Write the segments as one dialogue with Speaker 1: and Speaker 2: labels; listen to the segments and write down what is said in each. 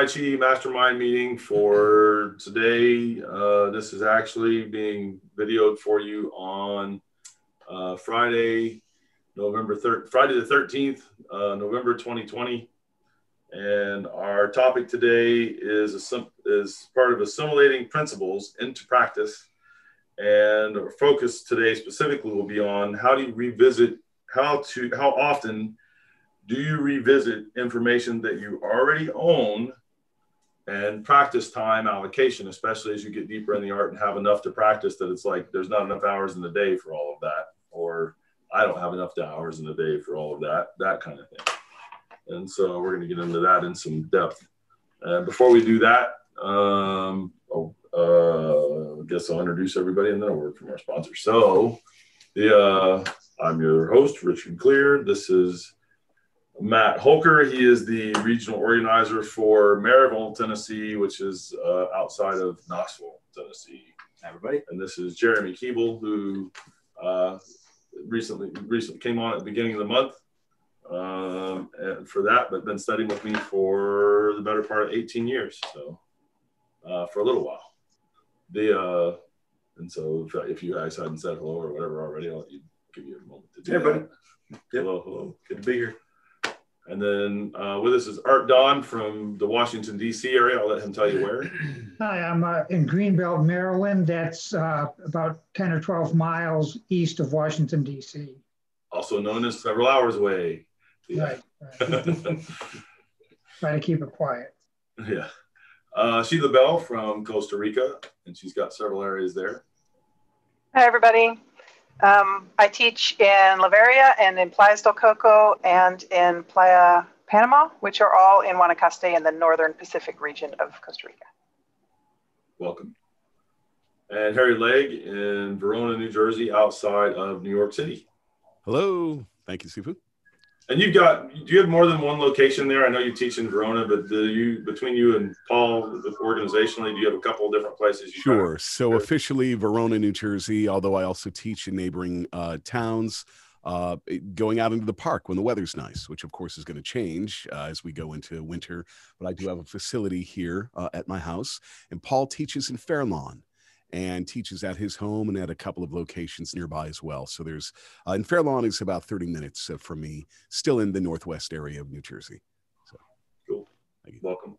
Speaker 1: Tai Chi Mastermind meeting for today. Uh, this is actually being videoed for you on uh, Friday, November 3rd, Friday the 13th, uh, November 2020. And our topic today is, a, is part of assimilating principles into practice. And our focus today specifically will be on how do you revisit, how to, how often do you revisit information that you already own and practice time allocation, especially as you get deeper in the art and have enough to practice that it's like there's not enough hours in the day for all of that, or I don't have enough hours in the day for all of that, that kind of thing. And so we're going to get into that in some depth. And before we do that, um, oh, uh, I guess I'll introduce everybody and then a word from our sponsor. So, the uh, I'm your host, Richard Clear. This is Matt Holker. He is the regional organizer for Maryville, Tennessee, which is uh, outside of Knoxville, Tennessee.
Speaker 2: Everybody.
Speaker 1: And this is Jeremy Keeble, who uh, recently recently came on at the beginning of the month um, for that, but been studying with me for the better part of 18 years. So uh, for a little while. The uh, and so if, if, you guys hadn't said hello or whatever already, I'll give you a moment to do
Speaker 2: hey, buddy.
Speaker 1: Hello, hello. Good to be here. And then uh, with us is Art Don from the Washington, D.C. area. I'll let him tell you where.
Speaker 3: Hi, I'm uh, in Greenbelt, Maryland. That's uh, about 10 or 12 miles east of Washington, D.C.
Speaker 1: Also known as several hours away.
Speaker 3: Yeah. Right. right. Try to keep it quiet.
Speaker 1: Yeah. Uh, Sheila Bell from Costa Rica, and she's got several areas there.
Speaker 4: Hi, everybody. Um, I teach in Liberia and in Playas del Coco and in Playa Panama, which are all in Guanacaste in the northern Pacific region of Costa Rica.
Speaker 1: Welcome. And Harry Legg in Verona, New Jersey, outside of New York City.
Speaker 5: Hello. Thank you, Sifu.
Speaker 1: And you've got, do you have more than one location there? I know you teach in Verona, but do you, between you and Paul, organizationally, do you have a couple of different places?
Speaker 5: sure. So officially Verona, New Jersey, although I also teach in neighboring uh, towns, uh, going out into the park when the weather's nice, which of course is going to change uh, as we go into winter. But I do have a facility here uh, at my house. And Paul teaches in Fairlawn and teaches at his home and at a couple of locations nearby as well. So there's, uh, and Fairlawn is about 30 minutes uh, from me, still in the Northwest area of New Jersey. So
Speaker 1: cool. Thank you. Welcome.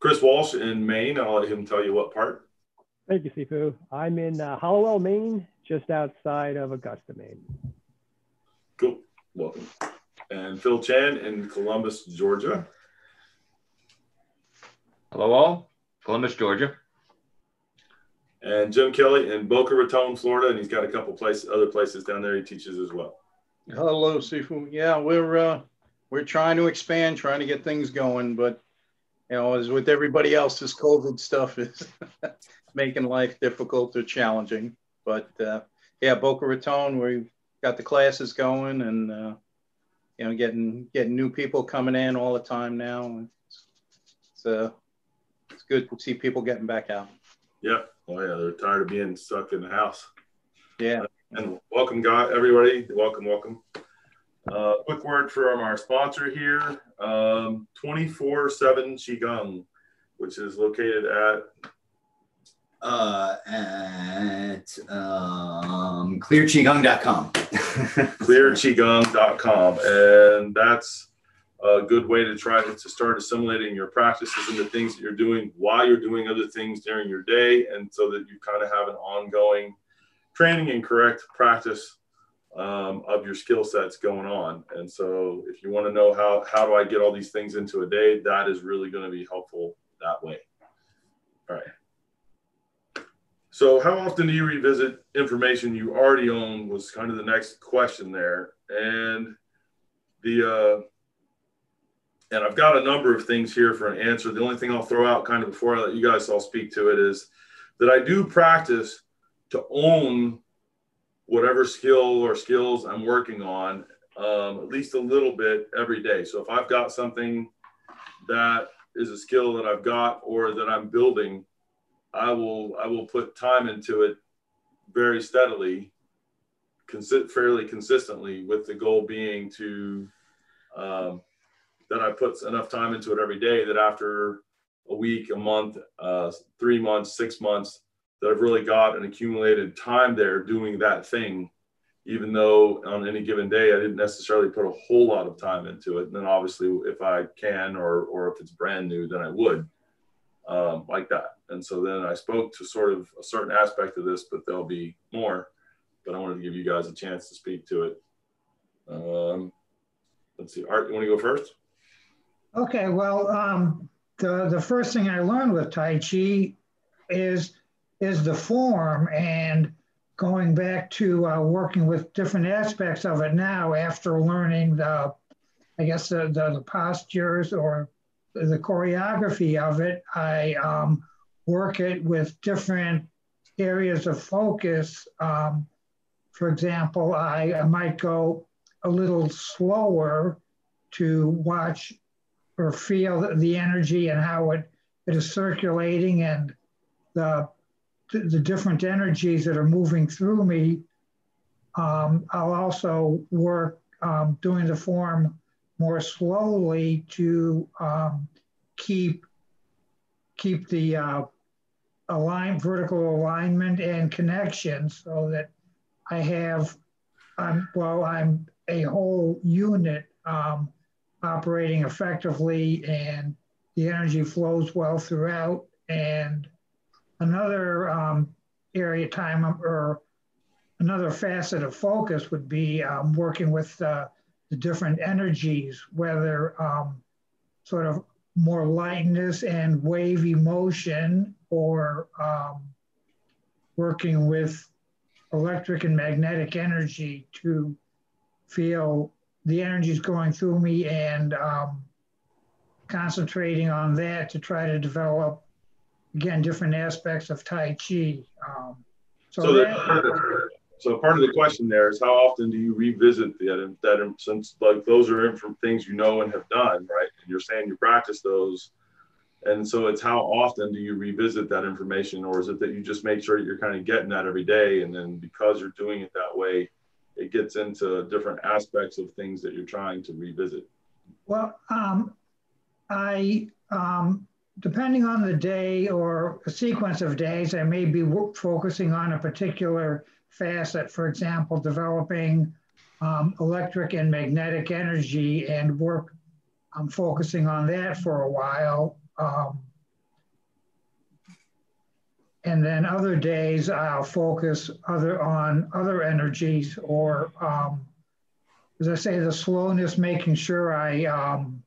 Speaker 1: Chris Walsh in Maine. I'll let him tell you what part.
Speaker 6: Thank you, Sifu. I'm in uh, Hallowell, Maine, just outside of Augusta, Maine.
Speaker 1: Cool. Welcome. And Phil Chan in Columbus, Georgia.
Speaker 2: Hello, all. Columbus, Georgia
Speaker 1: and Jim Kelly in Boca Raton, Florida, and he's got a couple places, other places down there he teaches as well.
Speaker 7: Hello, Sifu. Yeah, we're uh, we're trying to expand, trying to get things going, but you know, as with everybody else, this COVID stuff is making life difficult or challenging. But uh, yeah, Boca Raton, we've got the classes going, and uh, you know, getting getting new people coming in all the time now. It's, it's, uh, it's good to see people getting back out.
Speaker 1: Yep. Oh yeah, they're tired of being stuck in the house.
Speaker 7: Yeah.
Speaker 1: And welcome, God, everybody. Welcome, welcome. Uh, quick word from our sponsor here, um, 24/7 Qigong, which is located at
Speaker 2: uh, at um, clearqigong.com.
Speaker 1: clearqigong.com, and that's a good way to try to start assimilating your practices and the things that you're doing while you're doing other things during your day. And so that you kind of have an ongoing training and correct practice um, of your skill sets going on. And so if you want to know how, how do I get all these things into a day, that is really going to be helpful that way. All right. So how often do you revisit information you already own was kind of the next question there. And the, uh, and I've got a number of things here for an answer. The only thing I'll throw out kind of before I let you guys all speak to it is that I do practice to own whatever skill or skills I'm working on um, at least a little bit every day. So if I've got something that is a skill that I've got or that I'm building, I will I will put time into it very steadily, consi- fairly consistently, with the goal being to um, that I put enough time into it every day that after a week, a month, uh, three months, six months, that I've really got an accumulated time there doing that thing, even though on any given day I didn't necessarily put a whole lot of time into it. And then obviously, if I can or or if it's brand new, then I would um, like that. And so then I spoke to sort of a certain aspect of this, but there'll be more. But I wanted to give you guys a chance to speak to it. Um, let's see, Art, you want to go first?
Speaker 3: Okay, well, um, the the first thing I learned with Tai Chi is is the form and going back to uh, working with different aspects of it now after learning the, I guess the, the, the postures or the choreography of it, I um, work it with different areas of focus. Um, for example, I, I might go a little slower to watch or feel the energy and how it, it is circulating and the, the different energies that are moving through me. Um, I'll also work um, doing the form more slowly to um, keep keep the uh, align vertical alignment and connection so that I have I'm well I'm a whole unit um, operating effectively and the energy flows well throughout. And another um, area time or another facet of focus would be um, working with uh, the different energies, whether um, sort of more lightness and wavy motion or um, working with electric and magnetic energy to feel the energies going through me and um, concentrating on that to try to develop again different aspects of tai chi um,
Speaker 1: so, so that, so part of the question there is how often do you revisit that, that since like those are from things you know and have done, right? And you're saying you practice those. And so it's how often do you revisit that information or is it that you just make sure you're kind of getting that every day and then because you're doing it that way, it gets into different aspects of things that you're trying to revisit?
Speaker 3: Well, um, I, um, depending on the day or a sequence of days, I may be focusing on a particular facet, for example, developing um, electric and magnetic energy and work I'm focusing on that for a while. Um, and then other days I'll focus other on other energies or, um, as I say, the slowness, making sure I um,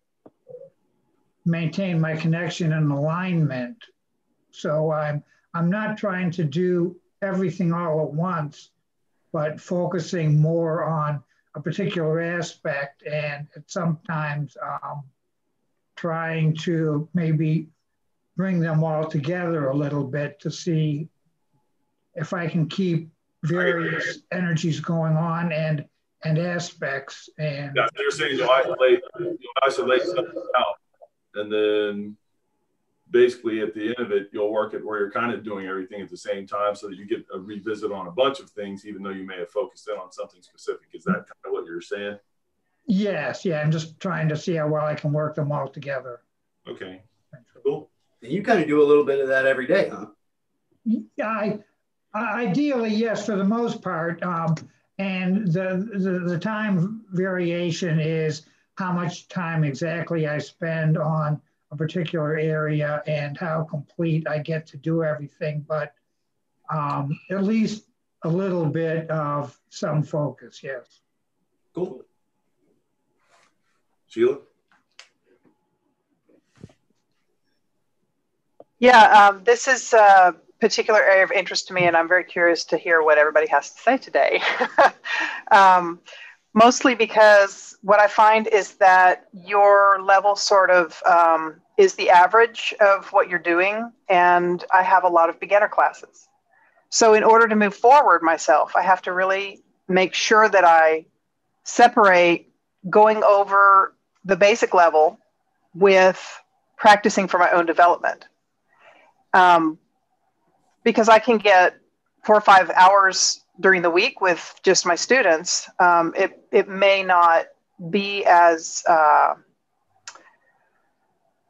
Speaker 3: maintain my connection and alignment. So I'm I'm not trying to do everything all at once, but focusing more on a particular aspect and sometimes um, trying to maybe bring them all together a little bit to see if I can keep various energies going on and and aspects and
Speaker 1: yeah, you're saying you isolate you isolate something out and then basically at the end of it, you'll work it where you're kind of doing everything at the same time so that you get a revisit on a bunch of things, even though you may have focused in on something specific. Is that kind of what you're saying?
Speaker 3: Yes, yeah. I'm just trying to see how well I can work them all together.
Speaker 1: Okay, cool.
Speaker 2: And you kind of do a little bit of that every day, huh?
Speaker 3: Yeah, I, ideally, yes, for the most part. Um, and the, the, the time variation is how much time exactly I spend on a particular area and how complete I get to do everything, but um, at least a little bit of some focus, yes.
Speaker 1: Cool. Sheila?
Speaker 4: Yeah, um, this is a particular area of interest to me, and I'm very curious to hear what everybody has to say today. um, mostly because what I find is that your level sort of um, is the average of what you're doing, and I have a lot of beginner classes. So, in order to move forward myself, I have to really make sure that I separate going over the basic level with practicing for my own development. Um, because I can get four or five hours during the week with just my students, um, it, it may not be as uh,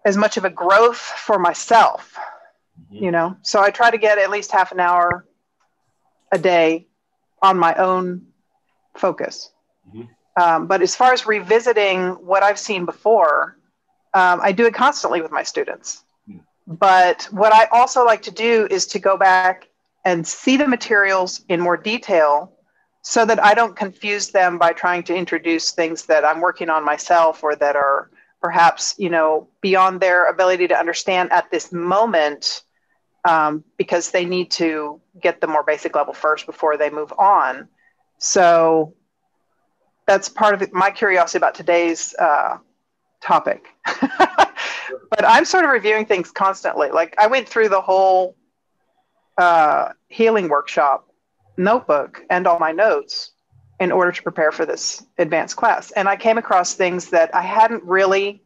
Speaker 4: as much of a growth for myself,
Speaker 1: Mhm.
Speaker 4: you know. So I try to get at least half an hour a day on my own focus.
Speaker 1: Mhm.
Speaker 4: Um, but as far as revisiting what I've seen before, um, I do it constantly with my students. But what I also like to do is to go back and see the materials in more detail so that I don't confuse them by trying to introduce things that I'm working on myself or that are perhaps, you know, beyond their ability to understand at this moment um, because they need to get the more basic level first before they move on. So that's part of my curiosity about today's uh, topic. but I'm sort of reviewing things constantly. Like I went through the whole uh, healing workshop notebook and all my notes in order to prepare for this advanced class. And I came across things that I hadn't really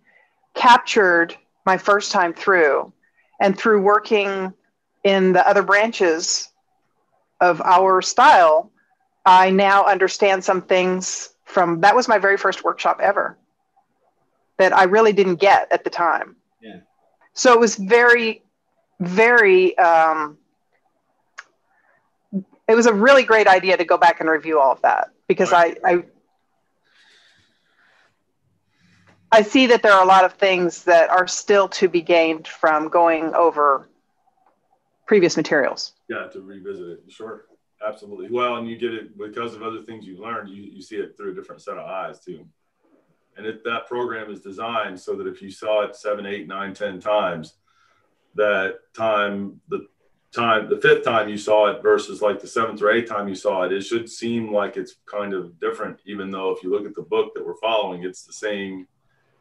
Speaker 4: captured my first time through. And through working in the other branches of our style, I now understand some things from that was my very first workshop ever that I really didn't get at the time.
Speaker 2: Yeah.
Speaker 4: So it was very, very, um, it was a really great idea to go back and review all of that because I, I, I see that there are a lot of things that are still to be gained from going over previous materials.
Speaker 1: Yeah, to revisit it. Sure. Absolutely. Well, and you get it because of other things you've learned, you, you see it through a different set of eyes too. And it, that program is designed so that if you saw it seven, eight, nine, ten times, that time, the time, the fifth time you saw it versus like the seventh or eighth time you saw it, it should seem like it's kind of different, even though if you look at the book that we're following, it's the same.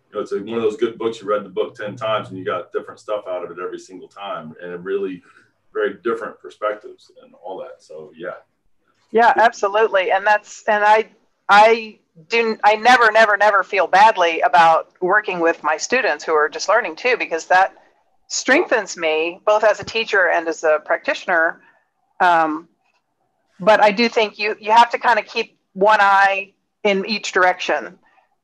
Speaker 1: You know, it's a, one of those good books you read the book 10 times and you got different stuff out of it every single time. And really, very different perspectives and all that. So yeah.
Speaker 4: Yeah, absolutely. And that's and I I do I never never never feel badly about working with my students who are just learning too because that strengthens me both as a teacher and as a practitioner. Um, but I do think you you have to kind of keep one eye in each direction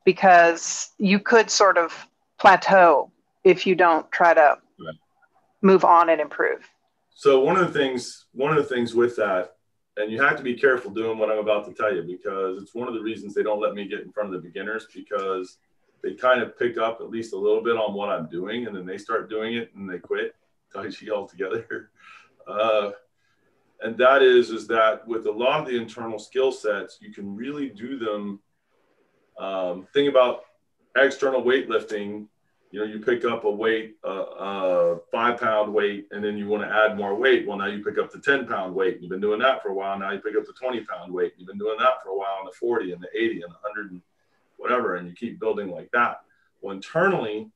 Speaker 4: because you could sort of plateau if you don't try to move on and improve.
Speaker 1: So one of the things, one of the things with that, and you have to be careful doing what I'm about to tell you because it's one of the reasons they don't let me get in front of the beginners because they kind of pick up at least a little bit on what I'm doing and then they start doing it and they quit Tai altogether. Uh, and that is, is that with a lot of the internal skill sets, you can really do them. Um, think about external weightlifting you know, you pick up a weight, uh, uh, five pound weight, and then you want to add more weight. Well, now you pick up the 10 pound weight. You've been doing that for a while. Now you pick up the 20 pound weight. You've been doing that for a while, and the 40 and the 80 and the 100 and whatever, and you keep building like that. Well, internally,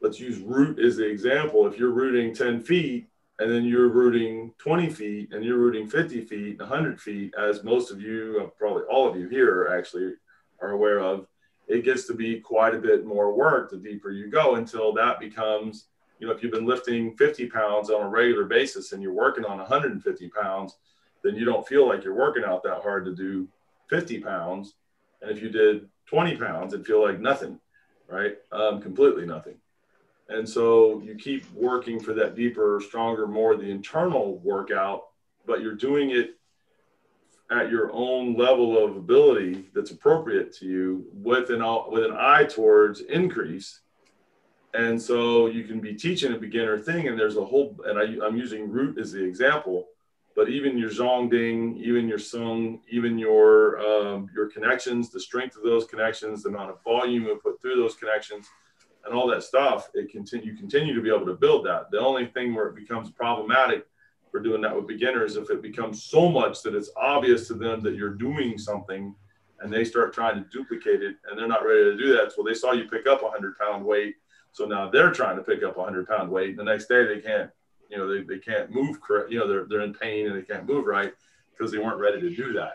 Speaker 1: let's use root as the example. If you're rooting 10 feet, and then you're rooting 20 feet, and you're rooting 50 feet, 100 feet, as most of you, uh, probably all of you here actually are aware of, it gets to be quite a bit more work the deeper you go until that becomes, you know, if you've been lifting 50 pounds on a regular basis and you're working on 150 pounds, then you don't feel like you're working out that hard to do 50 pounds. And if you did 20 pounds, it'd feel like nothing, right? Um, completely nothing. And so you keep working for that deeper, stronger, more the internal workout, but you're doing it at your own level of ability that's appropriate to you with an with an eye towards increase. And so you can be teaching a beginner thing and there's a whole and I, i'm using root as the example but even your zhong ding even your sung even your um, your connections the strength of those connections the amount of volume you put through those connections and all that stuff it continue you continue to be able to build that. The only thing where it becomes problematic for doing that with beginners if it becomes so much that it's obvious to them that you're doing something and they start trying to duplicate it and they're not ready to do that so they saw you pick up a 100 pound weight so now they're trying to pick up a 100 pound weight. The next day they can't you know they, they can't move correct you know they're, they're in pain and they can't move right because they weren't ready to do that.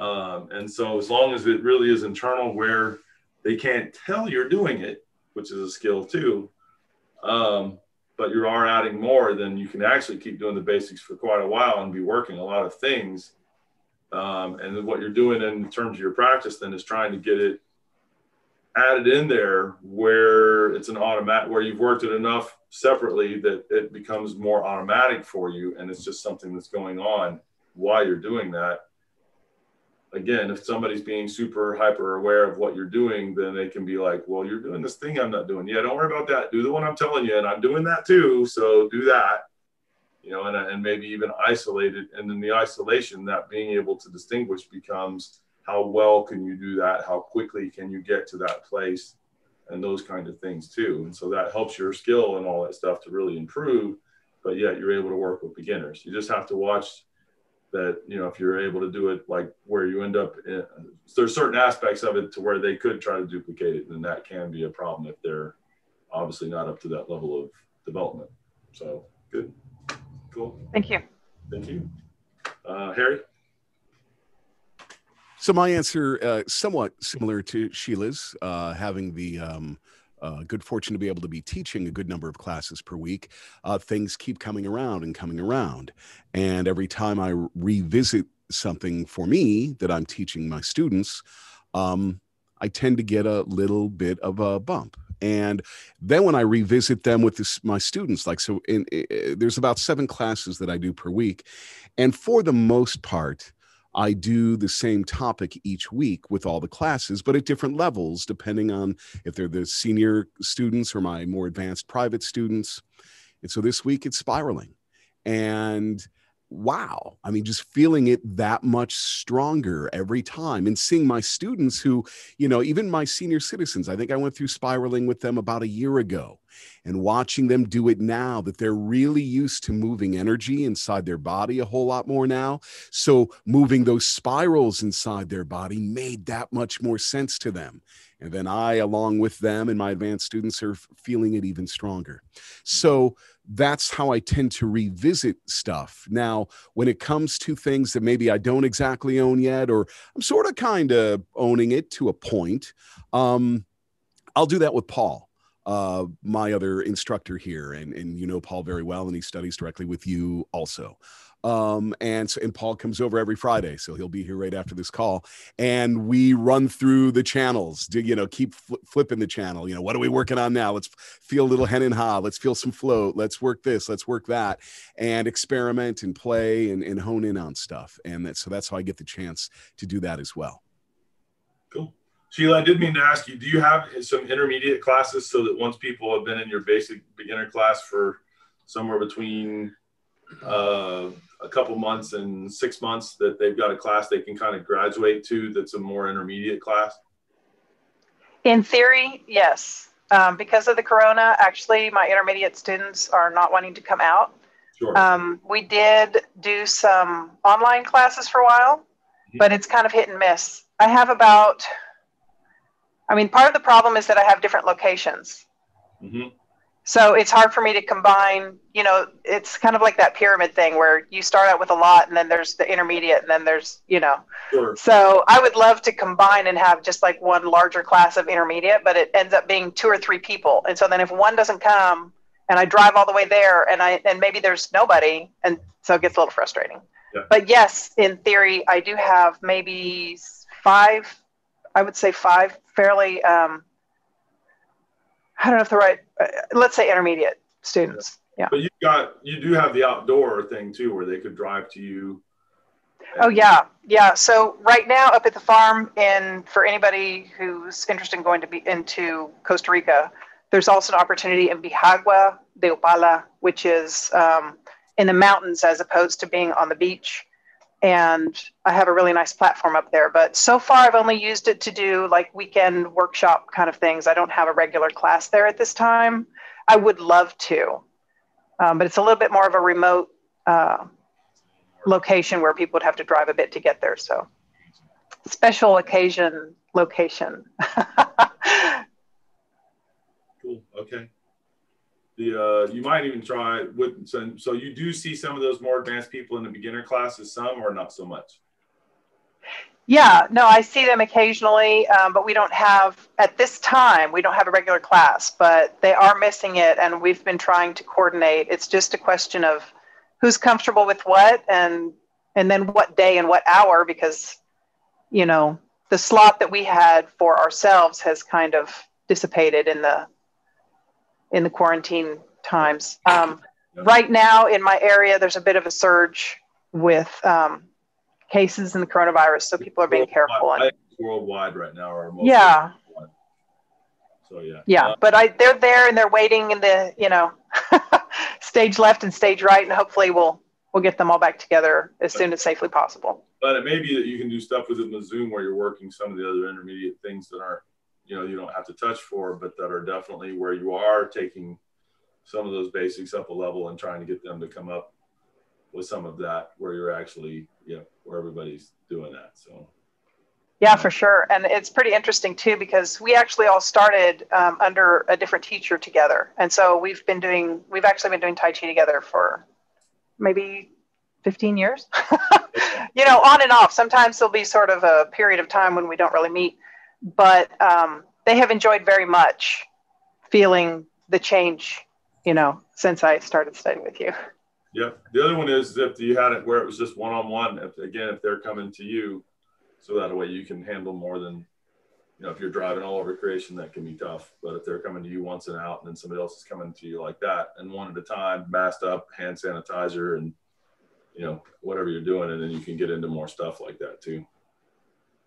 Speaker 1: Um, and so as long as it really is internal where they can't tell you're doing it which is a skill too um, but you are adding more, then you can actually keep doing the basics for quite a while and be working a lot of things. Um, and then what you're doing in terms of your practice then is trying to get it added in there where it's an automatic where you've worked it enough separately that it becomes more automatic for you and it's just something that's going on while you're doing that again if somebody's being super hyper aware of what you're doing then they can be like well you're doing this thing i'm not doing. Yeah don't worry about that. Do the one i'm telling you and i'm doing that too so do that. You know and, and maybe even isolate it and in the isolation that being able to distinguish becomes how well can you do that? How quickly can you get to that place? And those kind of things too. And so that helps your skill and all that stuff to really improve. But yet you're able to work with beginners. You just have to watch that you know if you're able to do it like where you end up in, there's certain aspects of it to where they could try to duplicate it and that can be a problem if they're obviously not up to that level of development. So good. Cool.
Speaker 4: Thank you.
Speaker 1: thank you. Uh, harry?
Speaker 5: So my answer, uh, somewhat similar to Sheila's, uh, having the um, uh, good fortune to be able to be teaching a good number of classes per week. Uh, things keep coming around and coming around, and every time I revisit something for me that I'm teaching my students, um, I tend to get a little bit of a bump. And then when I revisit them with this, my students, like so, in, i there's about seven classes that I do per week, and for the most part, I do the same topic each week with all the classes, but at different levels, depending on if they're the senior students or my more advanced private students. And so this week it's spiraling. And wow, I mean, just feeling it that much stronger every time and seeing my students who, you know, even my senior citizens, I think I went through spiraling with them about a year ago and watching them do it now that they're really used to moving energy inside their body a whole lot more now. So moving those spirals inside their body made that much more sense to them. And then I, along with them and my advanced students, are feeling it even stronger. So that's how I tend to revisit stuff. Now, when it comes to things that maybe I don't exactly own yet, or I'm sort of kind of owning it to a point, um, I'll do that with Paul uh, my other instructor here, and and you know Paul very well, and he studies directly with you also. Um, and so, and Paul comes over every Friday, so he'll be here right after this call, and we run through the channels. Do you know keep fl- flipping the channel? You know what are we working on now? Let's feel a little hen and ha. Let's feel some float. Let's work this. Let's work that, and experiment and play and, and hone in on stuff. And that so that's how I get the chance to do that as well.
Speaker 1: Cool. Sheila, I did mean to ask you, do you have some intermediate classes so that once people have been in your basic beginner class for somewhere between uh, a couple months and six months that they've got a class they can kind of graduate to that's a more intermediate class?
Speaker 4: In theory, yes. Um, because of the corona, actually, my intermediate students are not wanting to come out.
Speaker 1: Sure.
Speaker 4: Um, we did do some online classes for a while, but it's kind of hit and miss. I have about, I mean, part of the problem is that I have different locations.
Speaker 1: Mhm.
Speaker 4: So it's hard for me to combine, you know, it's kind of like that pyramid thing where you start out with a lot and then there's the intermediate and then there's, you know,
Speaker 1: Sure.
Speaker 4: so I would love to combine and have just like one larger class of intermediate, but it ends up being two or three people. And so then if one doesn't come and I drive all the way there and I and maybe there's nobody and so it gets a little frustrating.
Speaker 1: Yeah.
Speaker 4: But yes, in theory, I do have maybe five, I would say five fairly um I don't know if the right uh, let's say intermediate students. Yeah.
Speaker 1: But you got you do have the outdoor thing too, where they could drive to you.
Speaker 4: Oh yeah, yeah. So right now up at the farm, and for anybody who's interested in going to be into Costa Rica, there's also an opportunity in Bijagua de Upala, which is um, in the mountains as opposed to being on the beach. And I have a really nice platform up there. But so far, I've only used it to do like weekend workshop kind of things. I don't have a regular class there at this time. I would love to, um, but it's a little bit more of a remote. Uh, location where people would have to drive a bit to get there. So special occasion location.
Speaker 1: Cool. Okay. The uh, you might even try with so, so you do see some of those more advanced people in the beginner classes, some or not so much.
Speaker 4: yeah, no, I see them occasionally, um, but we don't have at this time. We don't have a regular class, but they are missing it, and we've been trying to coordinate. It's just a question of who's comfortable with what, and and then what day and what hour, because you know the slot that we had for ourselves has kind of dissipated in the in the quarantine times. Um, right now in my area, there's a bit of a surge with um, cases in the coronavirus, so people are being careful. And,
Speaker 1: worldwide right now, or
Speaker 4: yeah.
Speaker 1: Worldwide. So yeah.
Speaker 4: Yeah, but I they're there and they're waiting in the you know stage left and stage right, and hopefully we'll we'll get them all back together as soon as safely possible.
Speaker 1: but it may be that you can do stuff with it in the Zoom where you're working some of the other intermediate things that aren't, you know, you don't have to touch for, but that are definitely where you are taking some of those basics up a level and trying to get them to come up with some of that where you're actually, yeah, where everybody's doing that. So
Speaker 4: Yeah, for sure. And it's pretty interesting too because we actually all started um, under a different teacher together, and so we've been doing we've actually been doing Tai Chi together for maybe 15 years. you know, on and off. Sometimes there'll be sort of a period of time when we don't really meet, but um, they have enjoyed very much feeling the change. You know, since I started studying with you.
Speaker 1: Yeah. The other one is if you had it where it was just one on one, again, if they're coming to you, so that way you can handle more than, you know, if you're driving all over creation, that can be tough. But if they're coming to you once and out, and then somebody else is coming to you like that, and one at a time, masked up, hand sanitizer, and you know whatever you're doing, and then you can get into more stuff like that too.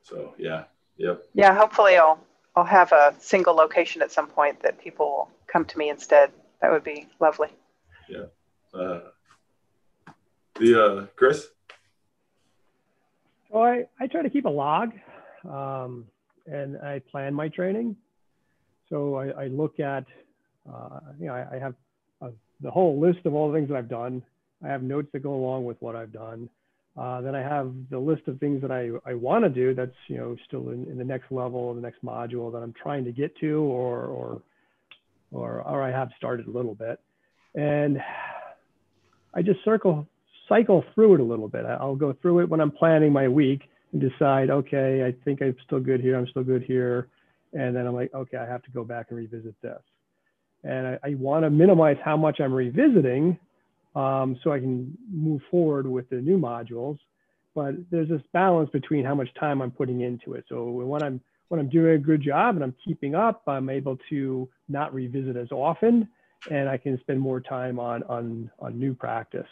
Speaker 1: So yeah, yep.
Speaker 4: Yeah, hopefully I'll I'll have a single location at some point that people will come to me instead. That would be lovely. Yeah.
Speaker 1: Uh, the uh, Chris.
Speaker 6: So I, I try to keep a log um, and I plan my training. So I, I look at, uh, you know, I, I have uh the whole list of all the things that I've done. I have notes that go along with what I've done. Uh, then I have the list of things that I, I want to do that's, you know, still in, in the next level, the next module that I'm trying to get to or, or, or, or I have started a little bit. And I just circle cycle through it a little bit. I'll go through it when I'm planning my week and decide, okay, I think I'm still good here. I'm still good here. And then I'm like, okay, I have to go back and revisit this. And I, I want to minimize how much I'm revisiting um, so I can move forward with the new modules. But there's this balance between how much time I'm putting into it. So when I'm when I'm doing a good job and I'm keeping up, I'm able to not revisit as often, and I can spend more time on on on new practice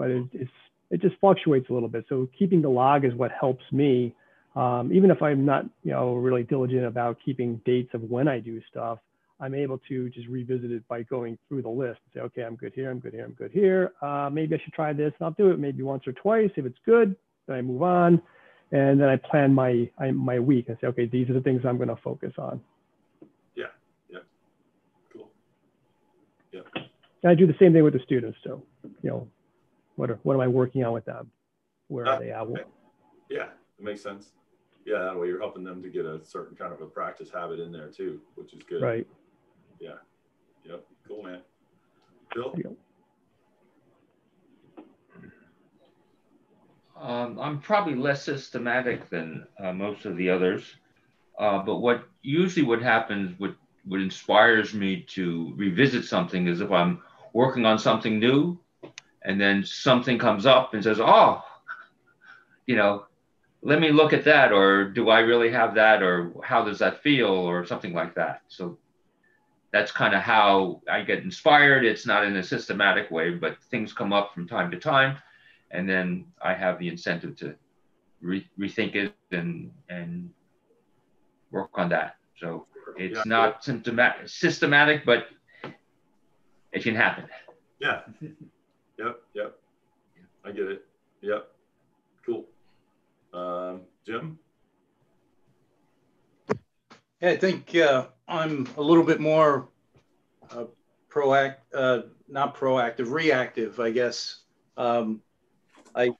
Speaker 6: but it, it's it just fluctuates a little bit. So keeping the log is what helps me, um, even if I'm not you know really diligent about keeping dates of when I do stuff. I'm able to just revisit it by going through the list and say, okay, I'm good here, I'm good here, I'm good here. Uh, maybe I should try this. And I'll do it maybe once or twice. If it's good, then I move on, and then I plan my I, my week and say, okay, these are the things I'm going to focus on. Yeah. Yeah.
Speaker 1: Cool. Yeah.
Speaker 6: And I do the same thing with the students. So, you know, what are, what am I working on with them? Where
Speaker 1: Ah,
Speaker 6: are they at?
Speaker 1: okay. Yeah, it makes sense. Yeah, that way you're helping them to get a certain kind of a practice habit in there too, which is good.
Speaker 6: Right.
Speaker 1: Yep. Cool, man. Bill.
Speaker 8: Um, I'm probably less systematic than uh, most of the others, uh, but what usually what happens, what what inspires me to revisit something is if I'm working on something new, and then something comes up and says, "Oh, you know, let me look at that," or "Do I really have that?" or "How does that feel?" or something like that. So that's kind of how I get inspired. It's not in a systematic way, but things come up from time to time and then I have the incentive to re- rethink it and and work on that. So it's
Speaker 1: Yeah.
Speaker 8: not symptomatic, systematic, but it can happen.
Speaker 1: Yeah. Yep. Yep. I get it. Yep. Cool. Um, Jim.
Speaker 7: Yeah, I think uh, I'm a little bit more uh, proact, uh, not proactive, reactive, I guess. Um, I,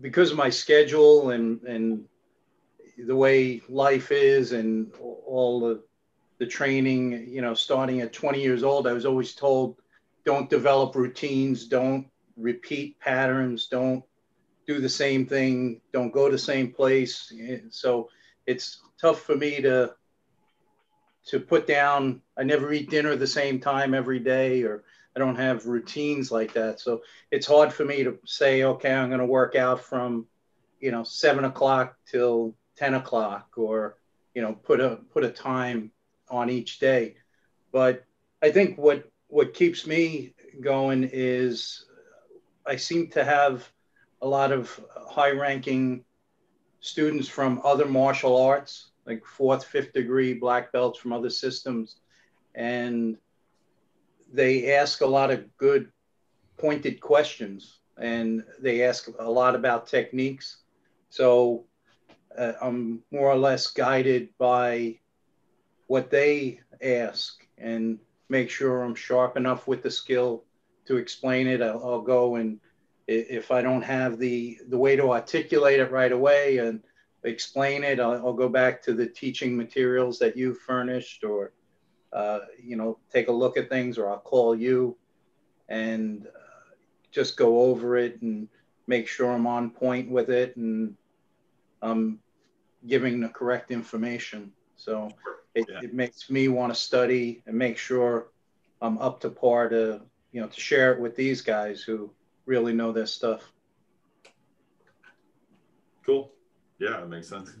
Speaker 7: because of my schedule and and the way life is and all the the training, you know, starting at 20 years old, I was always told, don't develop routines, don't repeat patterns, don't do the same thing, don't go to the same place. So it's tough for me to to put down i never eat dinner the same time every day or i don't have routines like that so it's hard for me to say okay i'm going to work out from you know seven o'clock till 10 o'clock or, you know, put a, put a time on each day. But I think what, what keeps me going is I seem to have a lot of high ranking students from other martial arts, like fourth, fifth degree black belts from other systems. And they ask a lot of good pointed questions and they ask a lot about techniques. So uh, I'm more or less guided by what they ask and make sure I'm sharp enough with the skill to explain it. I'll, I'll go and if I don't have the the way to articulate it right away and explain it, I'll, I'll go back to the teaching materials that you furnished, or uh, you know, take a look at things, or I'll call you and uh, just go over it and make sure I'm on point with it and I'm giving the correct information. So it, yeah. it makes me want to study and make sure I'm up to par to you know to share it with these guys who really know their stuff.
Speaker 1: Cool. Yeah, it makes sense.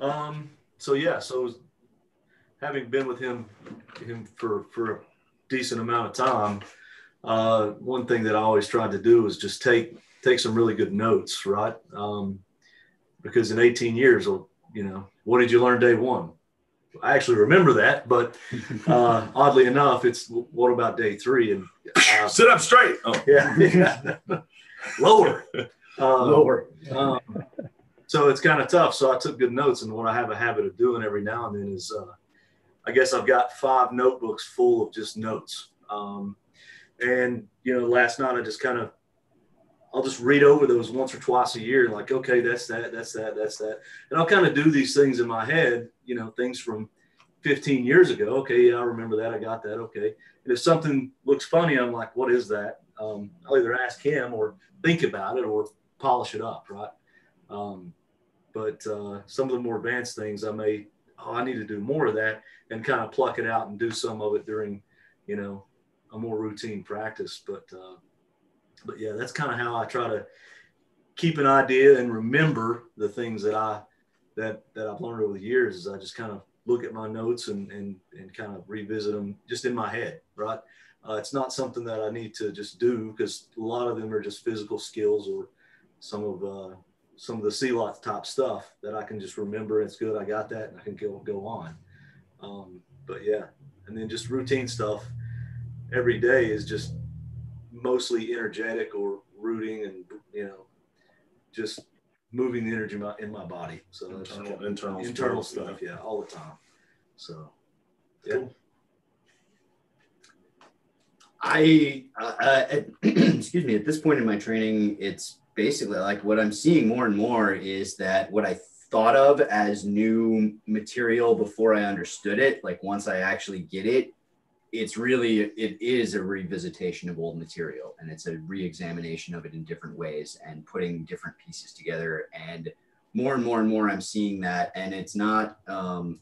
Speaker 2: Um, so yeah, so having been with him him for for a decent amount of time, uh, one thing that I always tried to do is just take take some really good notes, right? Um, because in 18 years, you know, what did you learn day one? I actually remember that, but uh, oddly enough, it's what about day three? And
Speaker 1: uh, sit up straight.
Speaker 2: Oh. Yeah, yeah. Lower, uh, lower. Um, so it's kind of tough. So I took good notes, and what I have a habit of doing every now and then is, uh, I guess I've got five notebooks full of just notes. Um, and you know, last night I just kind of I'll just read over those once or twice a year, like, okay, that's that, that's that, that's that. And I'll kind of do these things in my head, you know, things from 15 years ago. Okay, yeah, I remember that. I got that. Okay. And if something looks funny, I'm like, what is that? Um, I'll either ask him or think about it or polish it up, right? Um, but uh, some of the more advanced things, I may, oh, I need to do more of that and kind of pluck it out and do some of it during, you know, a more routine practice. But, uh, but yeah, that's kind of how I try to keep an idea and remember the things that I that that I've learned over the years. Is I just kind of look at my notes and and and kind of revisit them just in my head, right? Uh, it's not something that I need to just do because a lot of them are just physical skills or some of uh, some of the CLOT type stuff that I can just remember. It's good. I got that, and I can go go on. Um, but yeah, and then just routine stuff every day is just mostly energetic or rooting and you know just moving the energy in my body. So
Speaker 1: internal internal,
Speaker 2: internal stuff, yeah. yeah, all the time. So yeah. Cool.
Speaker 9: I uh, uh excuse me. At this point in my training, it's basically like what I'm seeing more and more is that what I thought of as new material before I understood it, like once I actually get it, it's really it is a revisitation of old material and it's a re-examination of it in different ways and putting different pieces together and more and more and more i'm seeing that and it's not um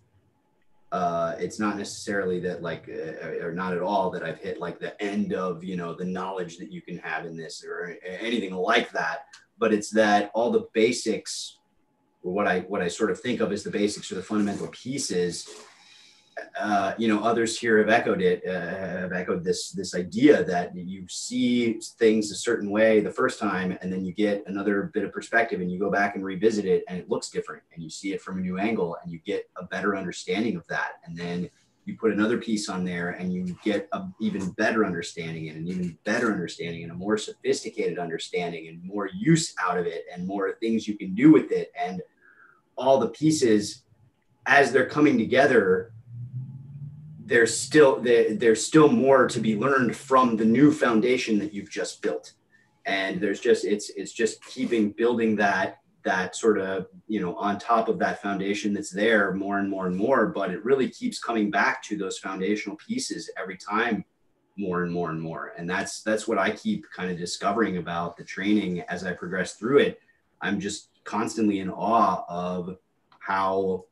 Speaker 9: uh it's not necessarily that like uh, or not at all that i've hit like the end of you know the knowledge that you can have in this or anything like that. But it's that all the basics or what i what i sort of think of as the basics or the fundamental pieces uh, you know, others here have echoed it, uh, have echoed this this idea that you see things a certain way the first time, and then you get another bit of perspective, and you go back and revisit it, and it looks different, and you see it from a new angle, and you get a better understanding of that, and then you put another piece on there, and you get a even better understanding, and an even better understanding, and a more sophisticated understanding, and more use out of it, and more things you can do with it, and all the pieces as they're coming together there's still there's still more to be learned from the new foundation that you've just built. And there's just it's it's just keeping building that that sort of you know on top of that foundation that's there more and more and more. But it really keeps coming back to those foundational pieces every time more and more and more. And that's that's what i keep kind of discovering about the training as i progress through it. I'm just constantly in awe of how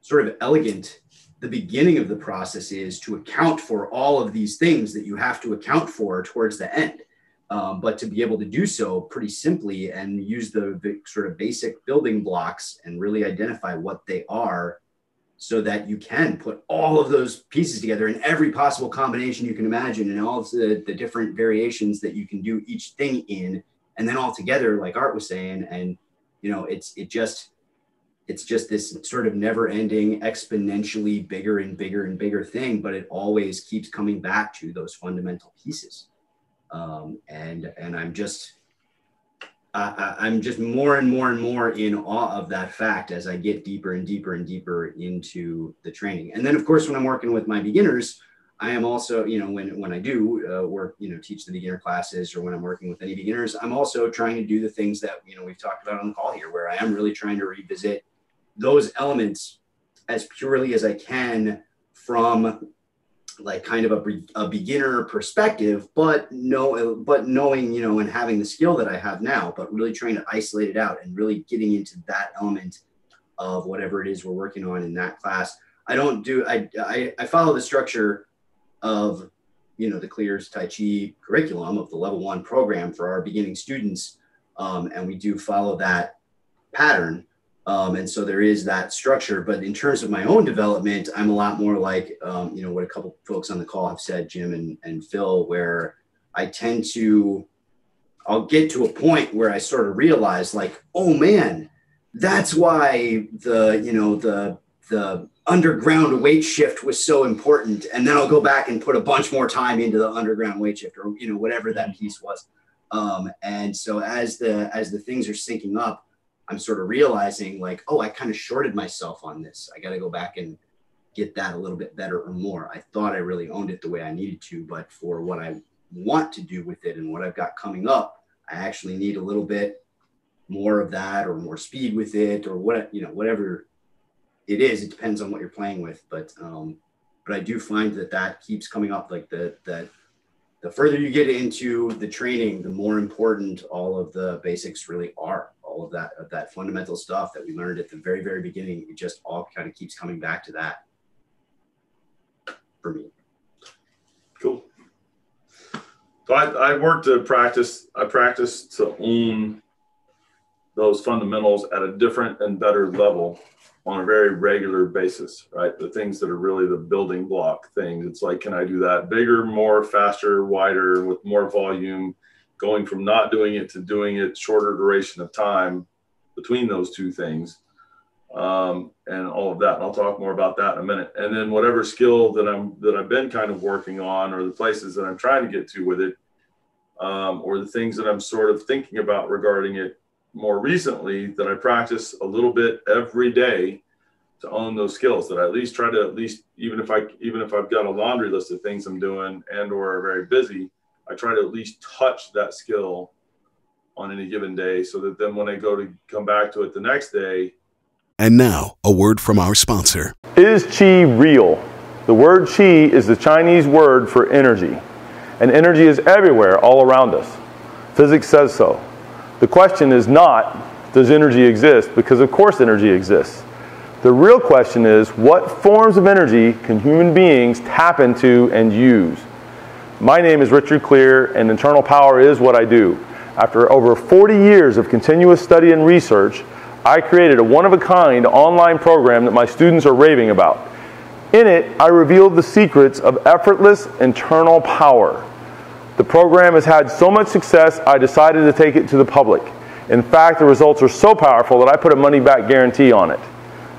Speaker 9: sort of elegant the beginning of the process is to account for all of these things that you have to account for towards the end. um, but to be able to do so pretty simply and use the sort of basic building blocks and really identify what they are so that you can put all of those pieces together in every possible combination you can imagine and all of the, the different variations that you can do each thing in and then all together like art was saying and you know it's it just it's just this sort of never ending exponentially bigger and bigger and bigger thing but it always keeps coming back to those fundamental pieces um, and and I'm just I, I'm just more and more and more in awe of that fact as I get deeper and deeper and deeper into the training. And then, of course, when I'm working with my beginners, I am also, you know, when when I do uh, work, you know, teach the beginner classes or when I'm working with any beginners, I'm also trying to do the things that you know we've talked about on the call here, where I am really trying to revisit those elements as purely as I can from like kind of a, a beginner perspective, but no, but knowing, you know, and having the skill that I have now, but really trying to isolate it out and really getting into that element of whatever it is we're working on in that class. I don't do, I, I, I follow the structure of, you know, the Clear's Tai Chi curriculum of the level one program for our beginning students. Um, and we do follow that pattern um, and so there is that structure. But in terms of my own development, I'm a lot more like, um, you know, what a couple folks on the call have said, Jim and, and Phil, where I tend to, I'll get to a point where I sort of realize like, oh man, that's why the, you know, the, the underground weight shift was so important. And then I'll go back and put a bunch more time into the underground weight shift or, you know, whatever that piece was. Um, and so as the, as the things are syncing up, I'm sort of realizing like, oh, I kind of shorted myself on this. I got to go back and get that a little bit better or more. I thought I really owned it the way I needed to, but for what I want to do with it and what I've got coming up, I actually need a little bit more of that or more speed with it or what, you know, whatever it is. It depends on what you're playing with, but, um, but I do find that that keeps coming up like the, that the further you get into the training, the more important all of the basics really are all of that of that fundamental stuff that we learned at the very very beginning it just all kind of keeps coming back to that for me.
Speaker 1: Cool. So i, I worked to practice i practiced to own those fundamentals at a different and better level on a very regular basis right? The things that are really the building block things. It's like can i do that bigger more faster wider with more volume going from not doing it to doing it shorter duration of time between those two things um, and all of that. And I'll talk more about that in a minute. And then whatever skill that I'm that I've been kind of working on, or the places that I'm trying to get to with it, um, or the things that I'm sort of thinking about regarding it more recently, that I practice a little bit every day to own those skills. That I at least try to at least even if I even if I've got a laundry list of things I'm doing and or are very busy I try to at least touch that skill on any given day so that then when I go to come back to it the next day.
Speaker 5: And now, a word from our sponsor.
Speaker 10: Is qi real? The word qi is the Chinese word for energy, and energy is everywhere, all around us. Physics says so. The question is not, does energy exist? Because of course energy exists. The real question is, what forms of energy can human beings tap into and use? My name is Richard Clear, and internal power is what I do. After over 40 years of continuous study and research, I created a one of a kind online program that my students are raving about. In it, I revealed the secrets of effortless internal power. The program has had so much success, I decided to take it to the public. In fact, the results are so powerful that I put a money back guarantee on it.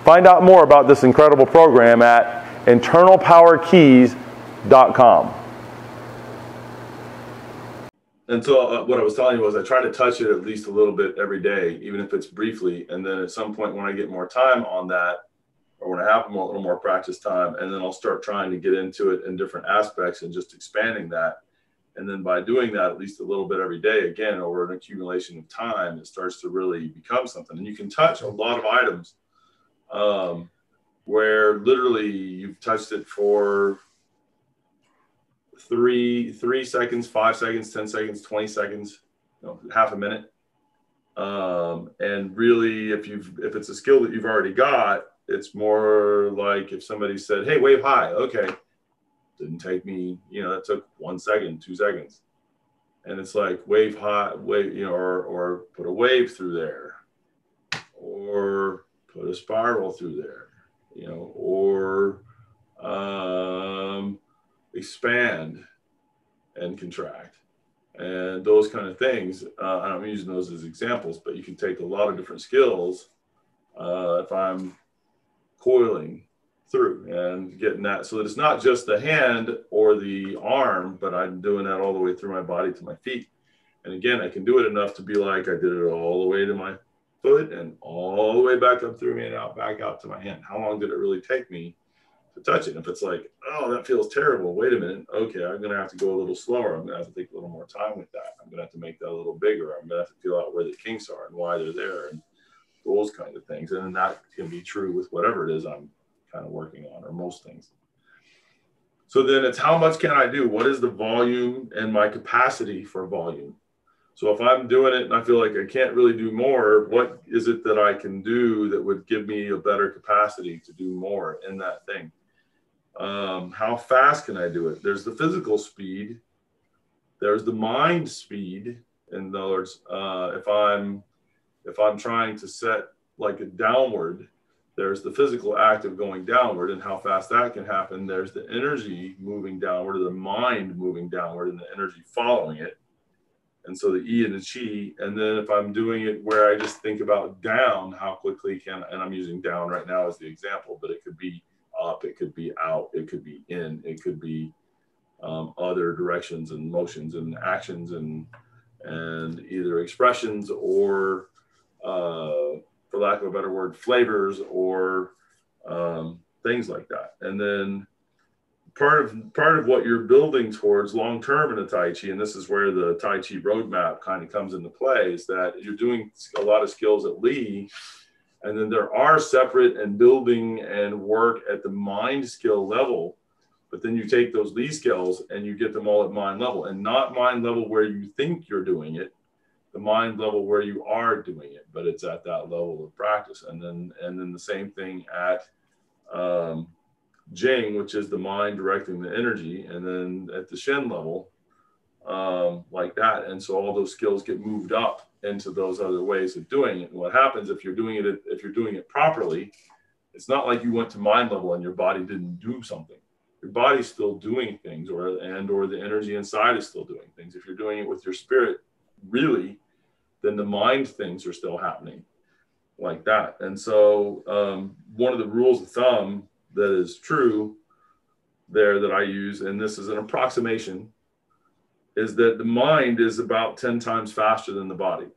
Speaker 10: Find out more about this incredible program at internalpowerkeys.com
Speaker 1: and so uh, what I was telling you was I try to touch it at least a little bit every day, even if it's briefly. And then at some point when I get more time on that, or when I have a little more practice time, and then I'll start trying to get into it in different aspects and just expanding that. And then by doing that at least a little bit every day, again over an accumulation of time, it starts to really become something. And you can touch a lot of items um, where literally you've touched it for three three seconds, five seconds, ten seconds, twenty seconds, you know, half a minute. Um, and really, if you've if it's a skill that you've already got, it's more like if somebody said, "Hey, wave high," okay, didn't take me, you know, that took one second, two seconds. and it's like wave high, wave, you know, or, or put a wave through there, or put a spiral through there, you know, or um, expand and contract and those kind of things. Uh, I'm using those as examples, but you can take a lot of different skills. Uh, if I'm coiling through and getting that so that it's not just the hand or the arm, but I'm doing that all the way through my body to my feet. And again, I can do it enough to be like I did it all the way to my foot and all the way back up through me and out back out to my hand. How long did it really take me to touch it? And if it's like, oh, that feels terrible. Wait a minute. Okay, I'm gonna have to go a little slower. I'm gonna have to take a little more time with that. I'm gonna have to make that a little bigger. I'm gonna have to feel out where the kinks are and why they're there and those kind of things. And that can be true with whatever it is I'm kind of working on, or most things. So then it's how much can I do? What is the volume and my capacity for volume? So if I'm doing it and I feel like I can't really do more, what is it that I can do that would give me a better capacity to do more in that thing? Um, how fast can I do it? There's the physical speed. There's the mind speed. In other words, uh, if I'm if I'm trying to set like a downward, there's the physical act of going downward and how fast that can happen. There's the energy moving downward, the mind moving downward, and the energy following it. And so the E and the chi. And then if I'm doing it where I just think about down, how quickly can, and I'm using down right now as the example, but it could be up, it could be out, it could be in, it could be um, other directions and motions and actions and and either expressions or uh, for lack of a better word, flavors or um, things like that. And then part of part of what you're building towards long term in the Tai Chi, and this is where the Tai Chi roadmap kind of comes into play, is that you're doing a lot of skills at Li, and then there are separate and building and work at the mind skill level. But then you take those Li skills and you get them all at mind level, and not mind level where you think you're doing it, the mind level where you are doing it, but it's at that level of practice. And then and then the same thing at um, Jing, which is the mind directing the energy, and then at the Shen level, um, like that. And so all those skills get moved up into those other ways of doing it. And what happens if you're doing it if you're doing it properly, it's not like you went to mind level and your body didn't do something. Your body's still doing things, or and or the energy inside is still doing things. If you're doing it with your spirit, really, then the mind things are still happening like that. And so, um, one of the rules of thumb that is true there that I use, and this is an approximation, is that the mind is about 10 times faster than the body.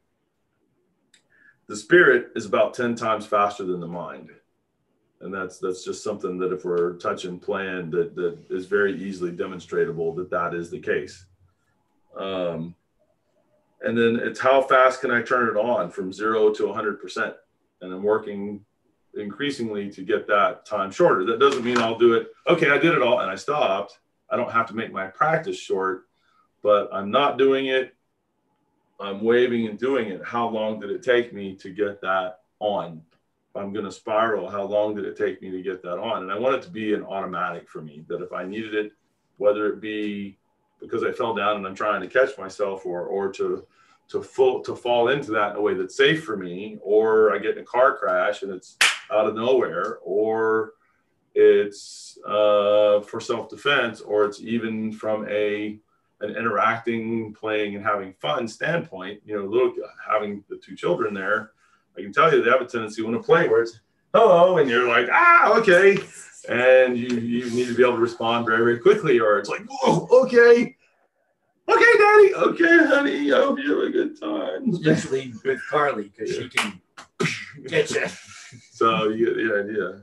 Speaker 1: The spirit is about 10 times faster than the mind. And that's that's just something that if we're touching plan that that is very easily demonstrable that that is the case. Um, and then it's how fast can I turn it on from zero to 100%. And I'm working increasingly to get that time shorter. That doesn't mean I'll do it. Okay, I did it all and I stopped. I don't have to make my practice short, but I'm not doing it. I'm waving and doing it. How long did it take me to get that on? If I'm going to spiral, how long did it take me to get that on? And I want it to be an automatic for me that if I needed it, whether it be because I fell down and I'm trying to catch myself or or to to full to fall into that in a way that's safe for me, or I get in a car crash and it's out of nowhere, or it's uh, for self-defense, or it's even from a an interacting, playing, and having fun standpoint. You know, little having the two children there, I can tell you they have a tendency when to play where it's hello, and you're like ah okay, and you you need to be able to respond very very quickly, or it's like whoa okay okay, daddy. Okay, honey. I hope you have a good time.
Speaker 9: Especially with Carly, because she can get you.
Speaker 1: So you get the idea.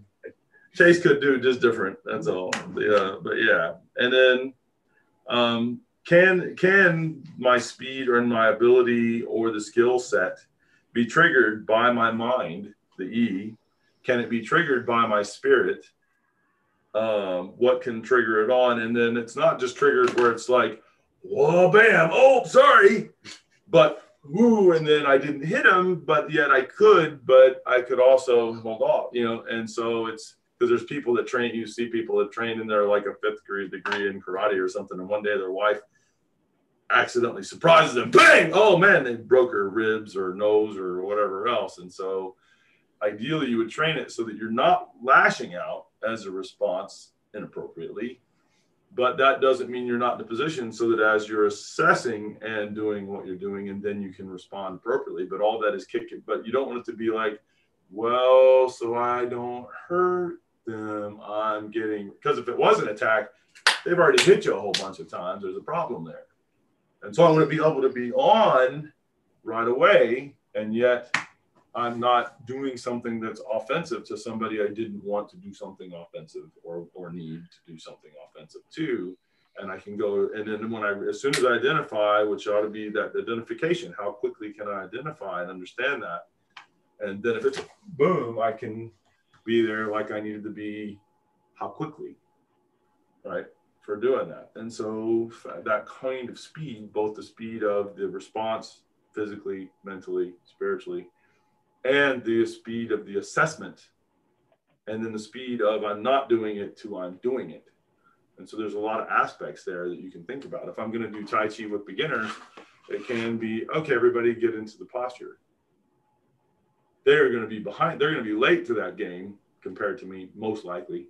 Speaker 1: Chase could do just different. That's all. Yeah, but yeah, and then um, can can my speed or my ability or the skill set be triggered by my mind, the E? Can it be triggered by my spirit? Um, what can trigger it on? And then it's not just triggered where it's like, whoa, bam, oh, sorry. But woo, and then I didn't hit him, but yet I could, but I could also hold off, you know. And so it's because there's people that train, you see people that train in their like a fifth degree degree in karate or something, and one day their wife accidentally surprises them. Bang! Oh man, they broke her ribs or nose or whatever else. And so ideally you would train it so that you're not lashing out as a response inappropriately. But that doesn't mean you're not in a position so that as you're assessing and doing what you're doing, and then you can respond appropriately. But all that is kicking. But you don't want it to be like, well, so I don't hurt them. I'm getting because if it was an attack, they've already hit you a whole bunch of times. There's a problem there. And so I'm going to be able to be on right away, and yet I'm not doing something that's offensive to somebody I didn't want to do something offensive or, or need to do something offensive to. And I can go, and then when I, as soon as I identify, which ought to be that identification, how quickly can I identify and understand that? And then if it's boom, I can be there like I needed to be, how quickly, right? For doing that. And so that kind of speed, both the speed of the response physically, mentally, spiritually, and the speed of the assessment, and then the speed of I'm not doing it to I'm doing it. And so there's a lot of aspects there that you can think about. If I'm going to do Tai Chi with beginners, it can be okay, everybody get into the posture. They're going to be behind, they're going to be late to that game compared to me, most likely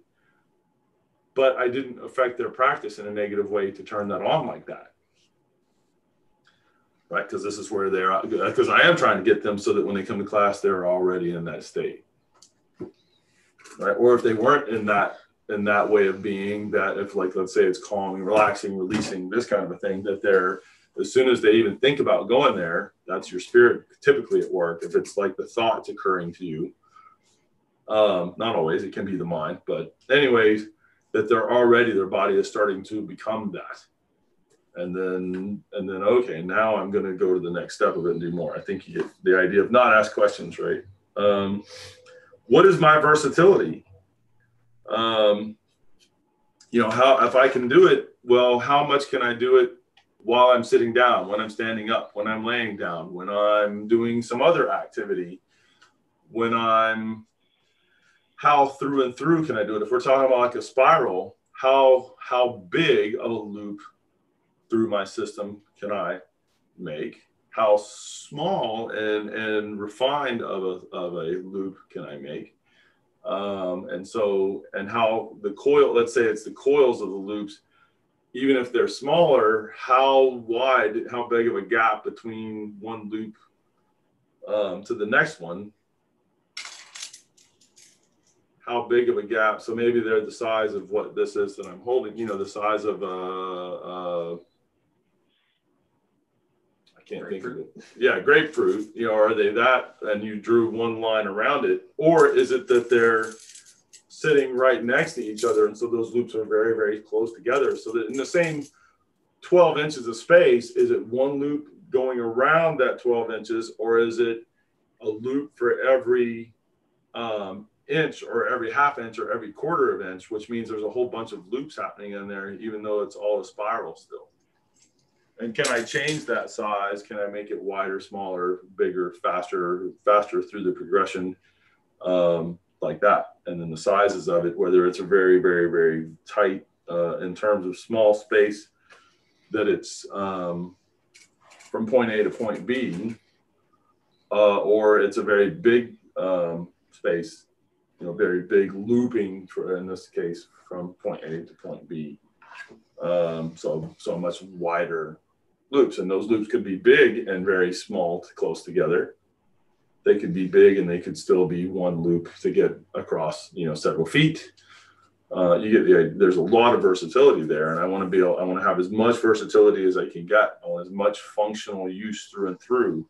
Speaker 1: but I didn't affect their practice in a negative way to turn that on like that. Right, because this is where they're because I am trying to get them so that when they come to class, they're already in that state. Right, or if they weren't in that in that way of being, that if like let's say it's calming, relaxing, releasing, this kind of a thing, that they're as soon as they even think about going there, that's your spirit typically at work. If it's like the thoughts occurring to you, um, not always, it can be the mind, but anyways, that they're already their body is starting to become that. And then and then okay now i'm going to go to the next step of it and do more. I think you get the idea of not ask questions right? Um, what is my versatility? Um, you know how if i can do it well how much can i do it while i'm sitting down when i'm standing up when i'm laying down when i'm doing some other activity when i'm how through and through can I do it? If we're talking about like a spiral, how how big of a loop through my system can I make? How small and and refined of a of a loop can I make? Um, and so and how the coil, let's say it's the coils of the loops, even if they're smaller, how wide, how big of a gap between one loop um, to the next one how big of a gap. So maybe they're the size of what this is that I'm holding, you know, the size of, uh, uh, I can't think of it. Yeah, grapefruit, you know, are they that? And you drew one line around it. Or is it that they're sitting right next to each other? And so those loops are very, very close together. So that in the same 12 inches of space, is it one loop going around that 12 inches, or is it a loop for every um, inch or every half inch or every quarter of inch, which means there's a whole bunch of loops happening in there, even though it's all a spiral still. And can I change that size? Can I make it wider, smaller, bigger, faster, faster through the progression um, like that? And then the sizes of it, whether it's a very, very, very tight uh, in terms of small space, that it's um, from point A to point B, uh, or it's a very big um, space you know, very big looping for, in this case, from point A to point B. Um, so, so much wider loops. And those loops could be big and very small to close together. They could be big and they could still be one loop to get across, you know, several feet. Uh, you get the there's a lot of versatility there, and I want to be able, I want to have as much versatility as I can get. As much functional use through and through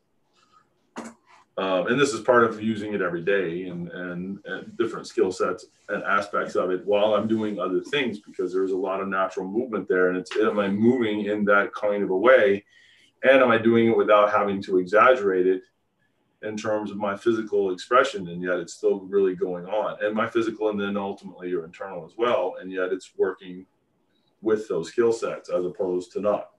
Speaker 1: um, and this is part of using it every day and, and, and different skill sets and aspects of it while I'm doing other things because there's a lot of natural movement there. And it's, am I moving in that kind of a way? And am I doing it without having to exaggerate it in terms of my physical expression? And yet it's still really going on. And my physical and then ultimately your internal as well. And yet it's working with those skill sets as opposed to not.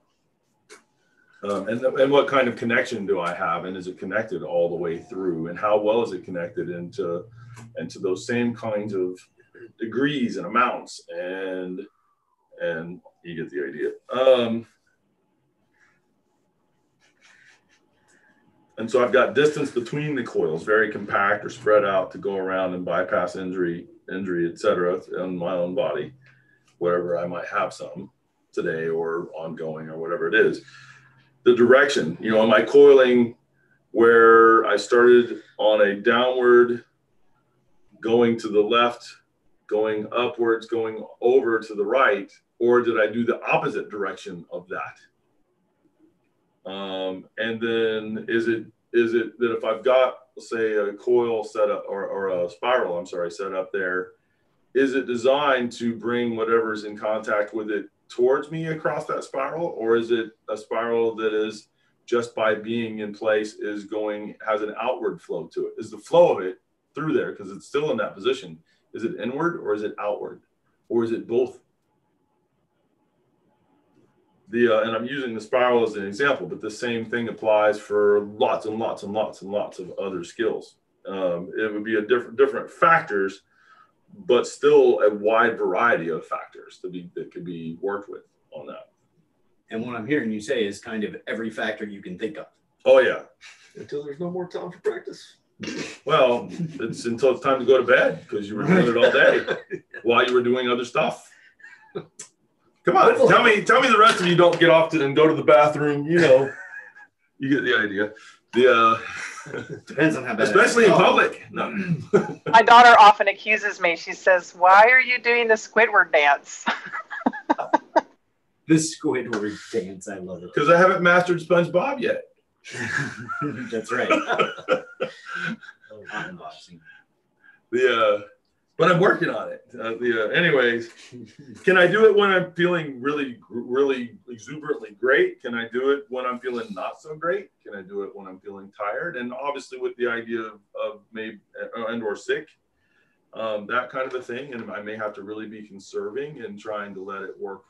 Speaker 1: Um, and, and what kind of connection do I have? And is it connected all the way through? And how well is it connected into, into those same kinds of degrees and amounts? And, and you get the idea. Um, And so I've got distance between the coils, very compact or spread out to go around and bypass injury, injury, et cetera, in my own body, wherever I might have some today or ongoing or whatever it is. The direction, you know, am I coiling where I started on a downward, going to the left, going upwards, going over to the right, or did I do the opposite direction of that? Um, and then is it is it that if I've got say a coil set up or, or a spiral, I'm sorry, set up there, is it designed to bring whatever's in contact with it towards me across that spiral, or is it a spiral that is just by being in place is going has an outward flow to it? Is the flow of it through there because it's still in that position? Is it inward or is it outward, or is it both? the uh, and I'm using the spiral as an example, but the same thing applies for lots and lots and lots and lots of other skills. Um, it would be a different different factors, but still a wide variety of factors to be that could be worked with on that.
Speaker 9: And what I'm hearing you say is kind of every factor you can think of.
Speaker 1: Oh yeah.
Speaker 2: Until there's no more time for practice.
Speaker 1: Well, it's until it's time to go to bed because you were doing it all day while you were doing other stuff. Come on, Hopefully. tell me, tell me the rest of you don't get off to and go to the bathroom. You know, you get the idea. The uh,
Speaker 9: depends on how bad.
Speaker 1: Especially in public. No.
Speaker 4: My daughter often accuses me. She says, "Why are you doing the Squidward dance?"
Speaker 9: the Squidward dance. I love it.
Speaker 1: Because I haven't mastered SpongeBob yet.
Speaker 9: That's right.
Speaker 1: the uh, but I'm working on it. Uh, uh, anyways, can I do it when I'm feeling really, really exuberantly great? Can I do it when I'm feeling not so great? Can I do it when I'm feeling tired? And obviously, with the idea of, of maybe uh, and or sick, um, that kind of a thing. And I may have to really be conserving and trying to let it work.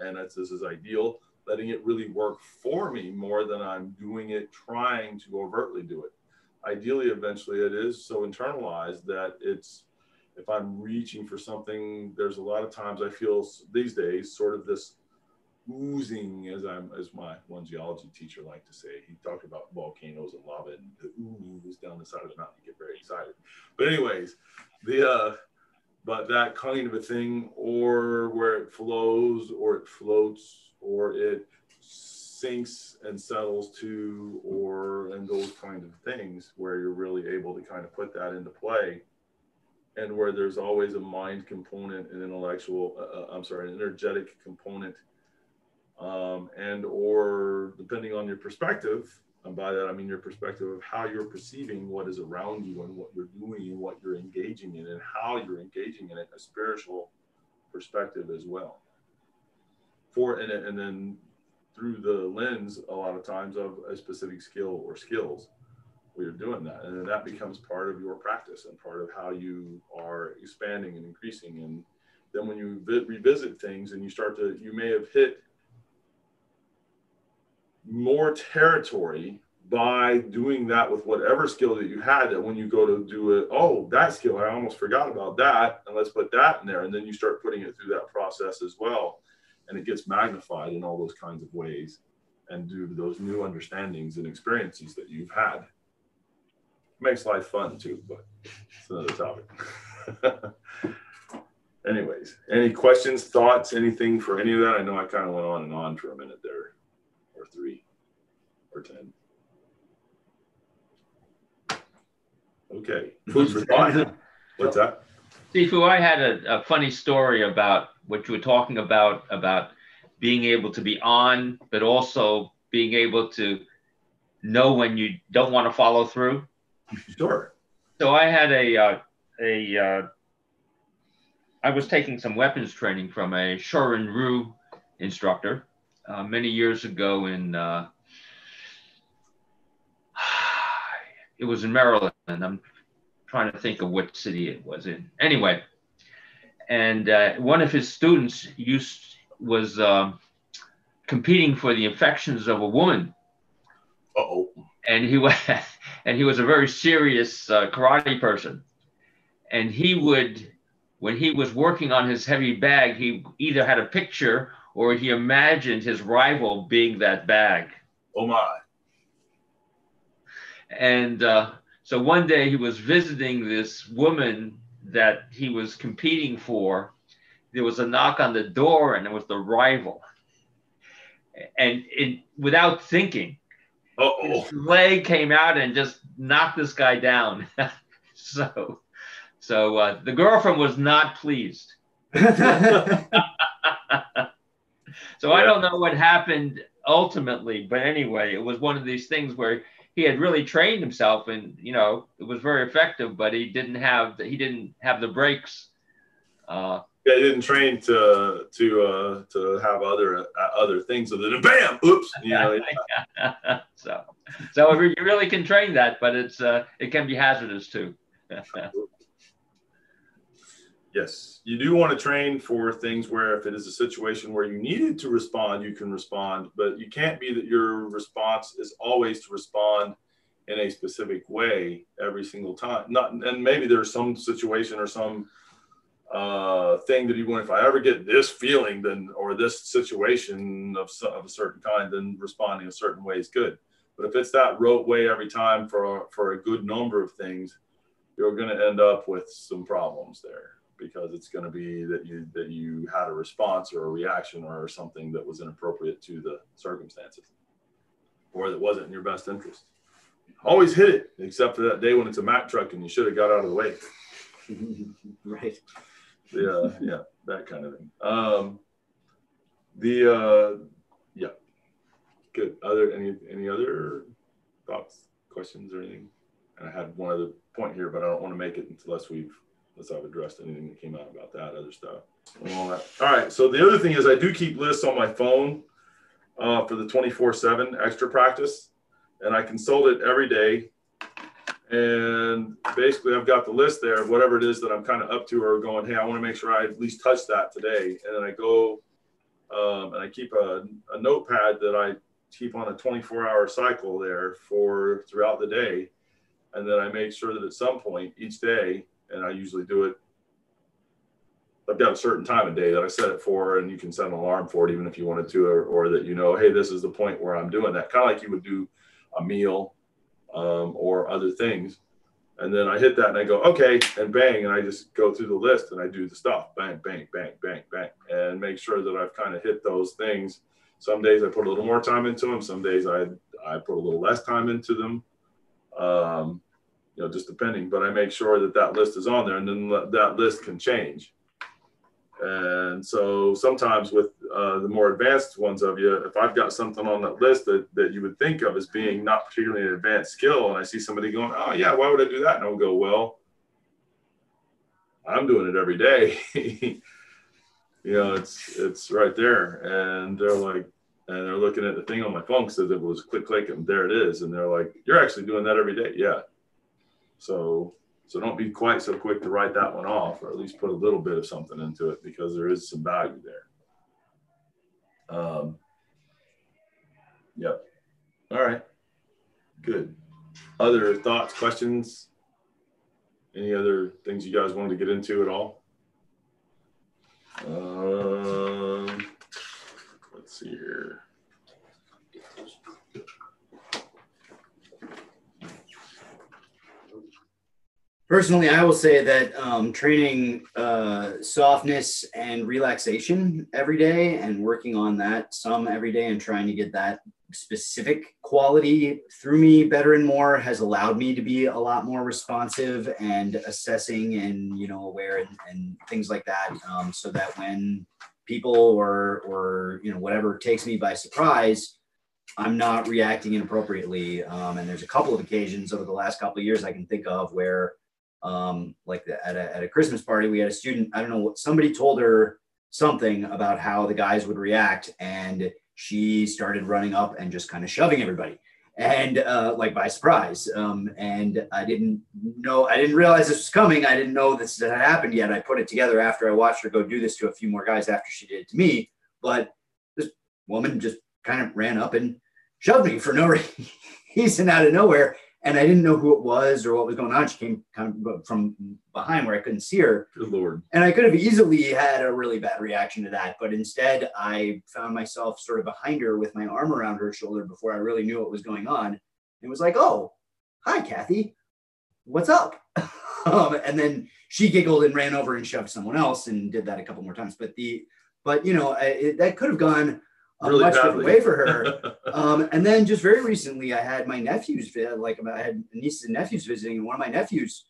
Speaker 1: And that's this is ideal, letting it really work for me more than I'm doing it, trying to overtly do it. Ideally, eventually, it is so internalized that it's if I'm reaching for something, there's a lot of times I feel these days sort of this oozing, as I'm as my one geology teacher liked to say. He talked about volcanoes and lava and the ooze down the side of the mountain. You get very excited. But anyways, the uh, but that kind of a thing, or where it flows, or it floats, or it sinks and settles to, or and those kind of things, where you're really able to kind of put that into play and where there's always a mind component, an intellectual, uh, uh, I'm sorry, an energetic component, um, and or depending on your perspective, and by that I mean your perspective of how you're perceiving what is around you and what you're doing and what you're engaging in and how you're engaging in it, a spiritual perspective as well. For and, and then through the lens a lot of times of a specific skill or skills you're doing that. And that becomes part of your practice and part of how you are expanding and increasing. And then when you vi- revisit things and you start to you may have hit more territory by doing that with whatever skill that you had that when you go to do it oh that skill i almost forgot about that and let's put that in there. And then you start putting it through that process as well. And it gets magnified in all those kinds of ways and due to those new understandings and experiences that you've had makes life fun too, but it's another topic. Anyways, any questions, thoughts, anything for any of that? I know I kind of went on and on for a minute there, or three, or ten. Okay, food for thought. What's that?
Speaker 8: Sifu, I had a, a funny story about what you were talking about about being able to be on, but also being able to know when you don't want to follow through.
Speaker 1: Sure.
Speaker 8: So I had a uh, a uh, I was taking some weapons training from a Shorin Ryu instructor uh, many years ago in uh, it was in Maryland. I'm trying to think of what city it was in. Anyway, and uh, one of his students used was um, competing for the affections of a woman.
Speaker 1: oh
Speaker 8: and he was and he was a very serious uh, karate person and he would when he was working on his heavy bag he either had a picture or he imagined his rival being that bag
Speaker 1: oh my
Speaker 8: and uh, so one day he was visiting this woman that he was competing for. There was a knock on the door, and it was the rival. And it, without thinking,
Speaker 1: Uh-oh.
Speaker 8: his leg came out and just knocked this guy down. so, so uh, the girlfriend was not pleased. So I don't know what happened ultimately, but anyway, it was one of these things where he had really trained himself, and you know, it was very effective, but he didn't have the, he didn't have the breaks. Uh,
Speaker 1: Yeah, I didn't train to to uh, to have other uh, other things other than bam, oops. You know,
Speaker 8: so, so you really can train that, but it's uh, it can be hazardous too.
Speaker 1: yes, you do want to train for things where if it is a situation where you needed to respond, you can respond, but you can't be that your response is always to respond in a specific way every single time. Not and maybe there's some situation or some uh, thing that you want. If I ever get this feeling, then or this situation of, of a certain kind, then responding a certain way is good. But if it's that rote way every time for for a good number of things, you're going to end up with some problems there because it's going to be that you that you had a response or a reaction or something that was inappropriate to the circumstances or that wasn't in your best interest. Always hit it, except for that day when it's a Mack truck and you should have got out of the way.
Speaker 9: right.
Speaker 1: Yeah, yeah, that kind of thing. Um, the uh, yeah, good. Other any any other thoughts, questions, or anything? And I had one other point here, but I don't want to make it unless we've unless I've addressed anything that came out about that other stuff. all right. So the other thing is I do keep lists on my phone uh, for the 24/7 extra practice, and I consult it every day. And basically, I've got the list there of whatever it is that I'm kind of up to, or going, hey, I want to make sure I at least touch that today. And then I go um, and I keep a, a notepad that I keep on a 24 hour cycle there for throughout the day. And then I make sure that at some point each day, and I usually do it, I've got a certain time of day that I set it for, and you can set an alarm for it even if you wanted to, or, or that you know, hey, this is the point where I'm doing that, kind of like you would do a meal um, or other things. And then I hit that and I go, okay, and bang, and I just go through the list and I do the stuff, bang, bang, bang, bang, bang, and make sure that I've kind of hit those things. Some days I put a little more time into them. Some days I I put a little less time into them. Um, you know, just depending. But I make sure that that list is on there, and then that list can change. And so sometimes with uh, the more advanced ones of you, if I've got something on that list that, that you would think of as being not particularly an advanced skill, and I see somebody going, oh, yeah, why would I do that? And I'll go, well, I'm doing it every day. you know, it's it's right there. And they're like, and they're looking at the thing on my phone because it was click, click, and there it is. And they're like, you're actually doing that every day. Yeah. So so don't be quite so quick to write that one off, or at least put a little bit of something into it because there is some value there. Um, yep. All right. Good. Other thoughts, questions? Any other things you guys wanted to get into at all? Um, let's see here.
Speaker 9: Personally, I will say that um, training uh, softness and relaxation every day and working on that some every day and trying to get that specific quality through me better and more has allowed me to be a lot more responsive and assessing and you know aware and, and things like that um, so that when people or or you know whatever takes me by surprise i'm not reacting inappropriately um, and there's a couple of occasions over the last couple of years i can think of where um, like the, at, a, at a Christmas party, we had a student, I don't know what somebody told her something about how the guys would react. And she started running up and just kind of shoving everybody and uh, like by surprise. Um, and I didn't know, I didn't realize this was coming. I didn't know this had happened yet. I put it together after I watched her go do this to a few more guys after she did it to me. But this woman just kind of ran up and shoved me for no reason out of nowhere and I didn't know who it was or what was going on. She came kind of from behind where I couldn't see her.
Speaker 1: Good lord!
Speaker 9: And I could have easily had a really bad reaction to that, but instead I found myself sort of behind her with my arm around her shoulder before I really knew what was going on. It was like, oh, "Hi, Kathy, what's up?" um, and then she giggled and ran over and shoved someone else and did that a couple more times. But the but you know it, that could have gone really much badly. different way for her. um, and then just very recently, I had my nephews like I had nieces and nephews visiting, and one of my nephews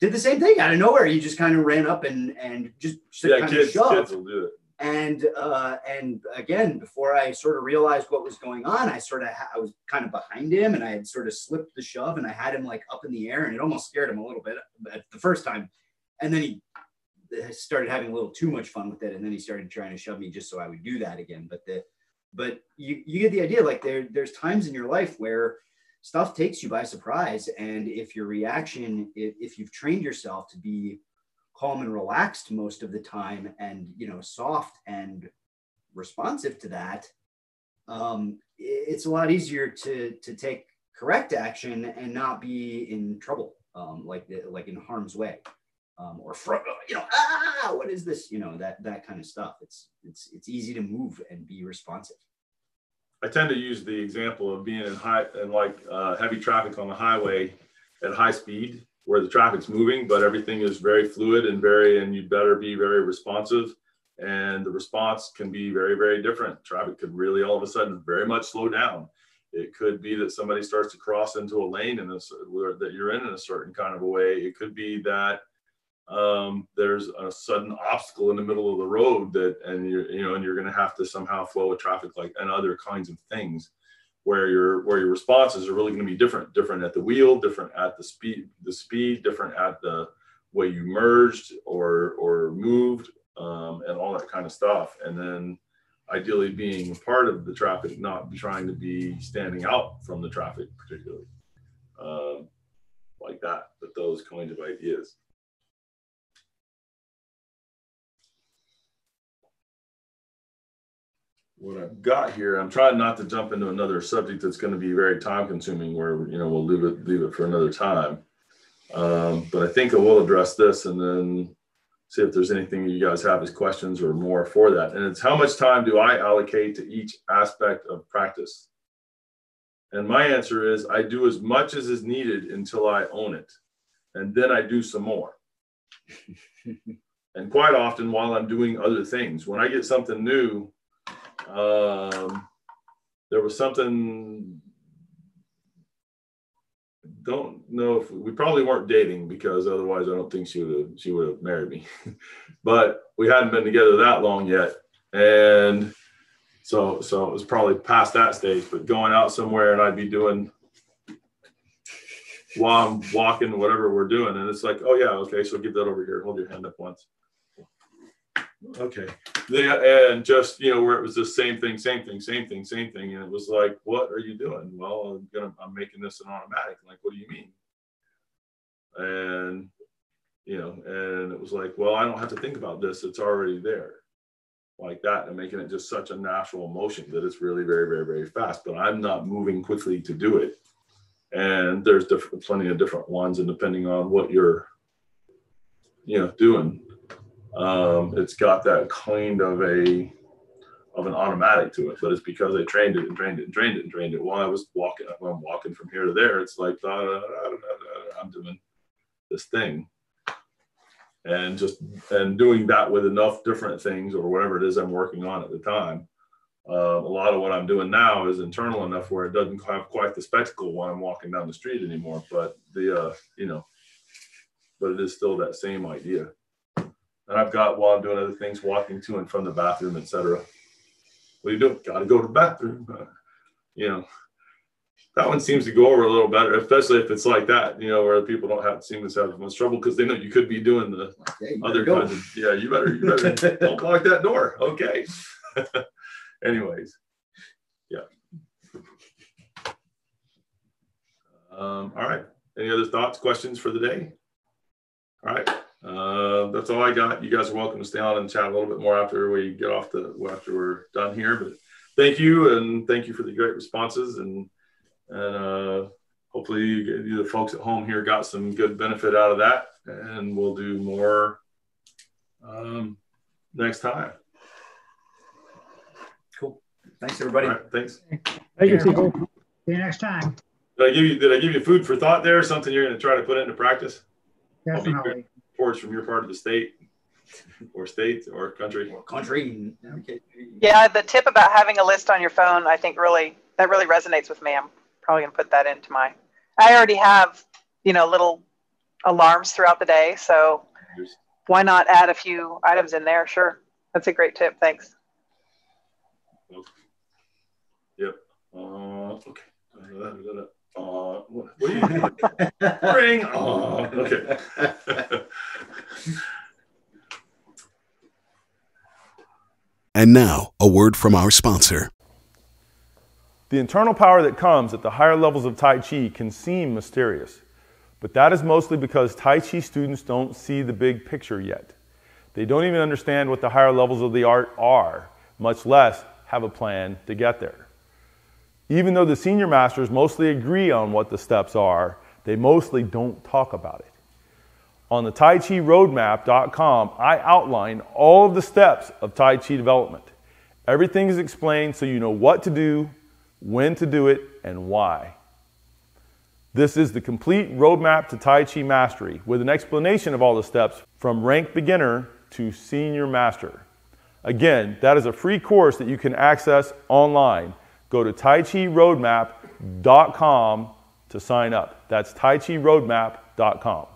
Speaker 9: did the same thing out of nowhere. He just kind of ran up and and just, just
Speaker 1: yeah, kind kids, of shoved. Kids will do it.
Speaker 9: And uh, and again, before I sort of realized what was going on, I sort of ha- I was kind of behind him, and I had sort of slipped the shove, and I had him like up in the air, and it almost scared him a little bit the first time. And then he started having a little too much fun with it, and then he started trying to shove me just so I would do that again. But the but you you get the idea. Like there there's times in your life where stuff takes you by surprise. And if your reaction, if, you've trained yourself to be calm and relaxed most of the time and, you know, soft and responsive to that, um, it's a lot easier to, to take correct action and not be in trouble, um, like, the, like in harm's way. Um, or from you know ah what is this you know that that kind of stuff it's it's it's easy to move and be responsive
Speaker 1: I tend to use the example of being in high and like uh, heavy traffic on the highway at high speed where the traffic's moving, but everything is very fluid and very, and you better be very responsive. And the response can be very, very different. Traffic could really all of a sudden very much slow down. It could be that somebody starts to cross into a lane in this that you're in in a certain kind of a way. It could be that um, there's a sudden obstacle in the middle of the road that and you're you know and you're going to have to somehow flow with traffic like and other kinds of things where your where your responses are really going to be different different at the wheel different at the speed the speed different at the way you merged or or moved um, and all that kind of stuff. And then ideally being a part of the traffic not trying to be standing out from the traffic particularly um, like that but those kinds of ideas what I've got here, I'm trying not to jump into another subject that's going to be very time consuming where, you know, we'll leave it, leave it for another time. Um, but I think I will address this and then see if there's anything you guys have as questions or more for that. And it's how much time do I allocate to each aspect of practice? And my answer is I do as much as is needed until I own it. And then I do some more. and quite often while I'm doing other things, when I get something new, um, there was something. Don't know if we probably weren't dating because otherwise I don't think she would have she would have married me. but we hadn't been together that long yet, and so so it was probably past that stage. But going out somewhere and I'd be doing while I'm walking, whatever we're doing, and it's like, oh yeah, okay, so give that over here. Hold your hand up once. Okay. They, and just, you know, where it was the same thing, same thing, same thing, same thing. And it was like, what are you doing? Well, I'm gonna, I'm making this an automatic. Like, what do you mean? And, you know, and it was like, well, I don't have to think about this. It's already there like that and making it just such a natural motion that it's really very, very, very fast, but I'm not moving quickly to do it. And there's plenty of different ones and depending on what you're, you know, doing um, it's got that kind of a of an automatic to it, but it's because I trained it and trained it and trained it and trained it. While I was walking, I'm walking from here to there, it's like I'm doing this thing, and just and doing that with enough different things or whatever it is I'm working on at the time. Uh, a lot of what I'm doing now is internal enough where it doesn't have quite the spectacle while I'm walking down the street anymore. But the uh, you know, but it is still that same idea. And I've got while I'm doing other things, walking to and from the bathroom, etc. What do you do? Got to go to the bathroom. Uh, you know, that one seems to go over a little better, especially if it's like that. You know, where people don't have seem to have as much trouble because they know you could be doing the yeah, other go. kinds of. Yeah, you better you better don't lock that door. Okay. Anyways, yeah. Um, all right. Any other thoughts, questions for the day? All right. Uh, that's all I got. You guys are welcome to stay on and chat a little bit more after we get off the after we're done here. But thank you and thank you for the great responses and and uh, hopefully you, the folks at home here got some good benefit out of that. And we'll do more um, next time.
Speaker 9: Cool. Thanks everybody.
Speaker 1: thanks.
Speaker 3: Thank you. See you next time.
Speaker 11: Did I give you did I give you food for thought there? Something you're going to try to put into practice?
Speaker 3: Definitely.
Speaker 11: Reports from your part of the state, or state, or country.
Speaker 9: Or country.
Speaker 4: Yeah, the tip about having a list on your phone, I think really that really resonates with me. I'm probably gonna put that into my. I already have, you know, little alarms throughout the day, so why not add a few items in there? Sure, that's a great tip. Thanks.
Speaker 11: Yep. Uh, okay. Uh, what, what are you doing? Ring. Oh, okay.
Speaker 5: And now, a word from our sponsor.
Speaker 1: The internal power that comes at the higher levels of Tai Chi can seem mysterious, but that is mostly because Tai Chi students don't see the big picture yet. They don't even understand what the higher levels of the art are, much less have a plan to get there. Even though the senior masters mostly agree on what the steps are, they mostly don't talk about it. On the Tai Chi Roadmap.com, I outline all of the steps of Tai Chi development. Everything is explained so you know what to do, when to do it, and why. This is the complete roadmap to Tai Chi mastery with an explanation of all the steps from rank beginner to senior master. Again, that is a free course that you can access online. Go to taichiroadmap.com to sign up. That's taichiroadmap.com.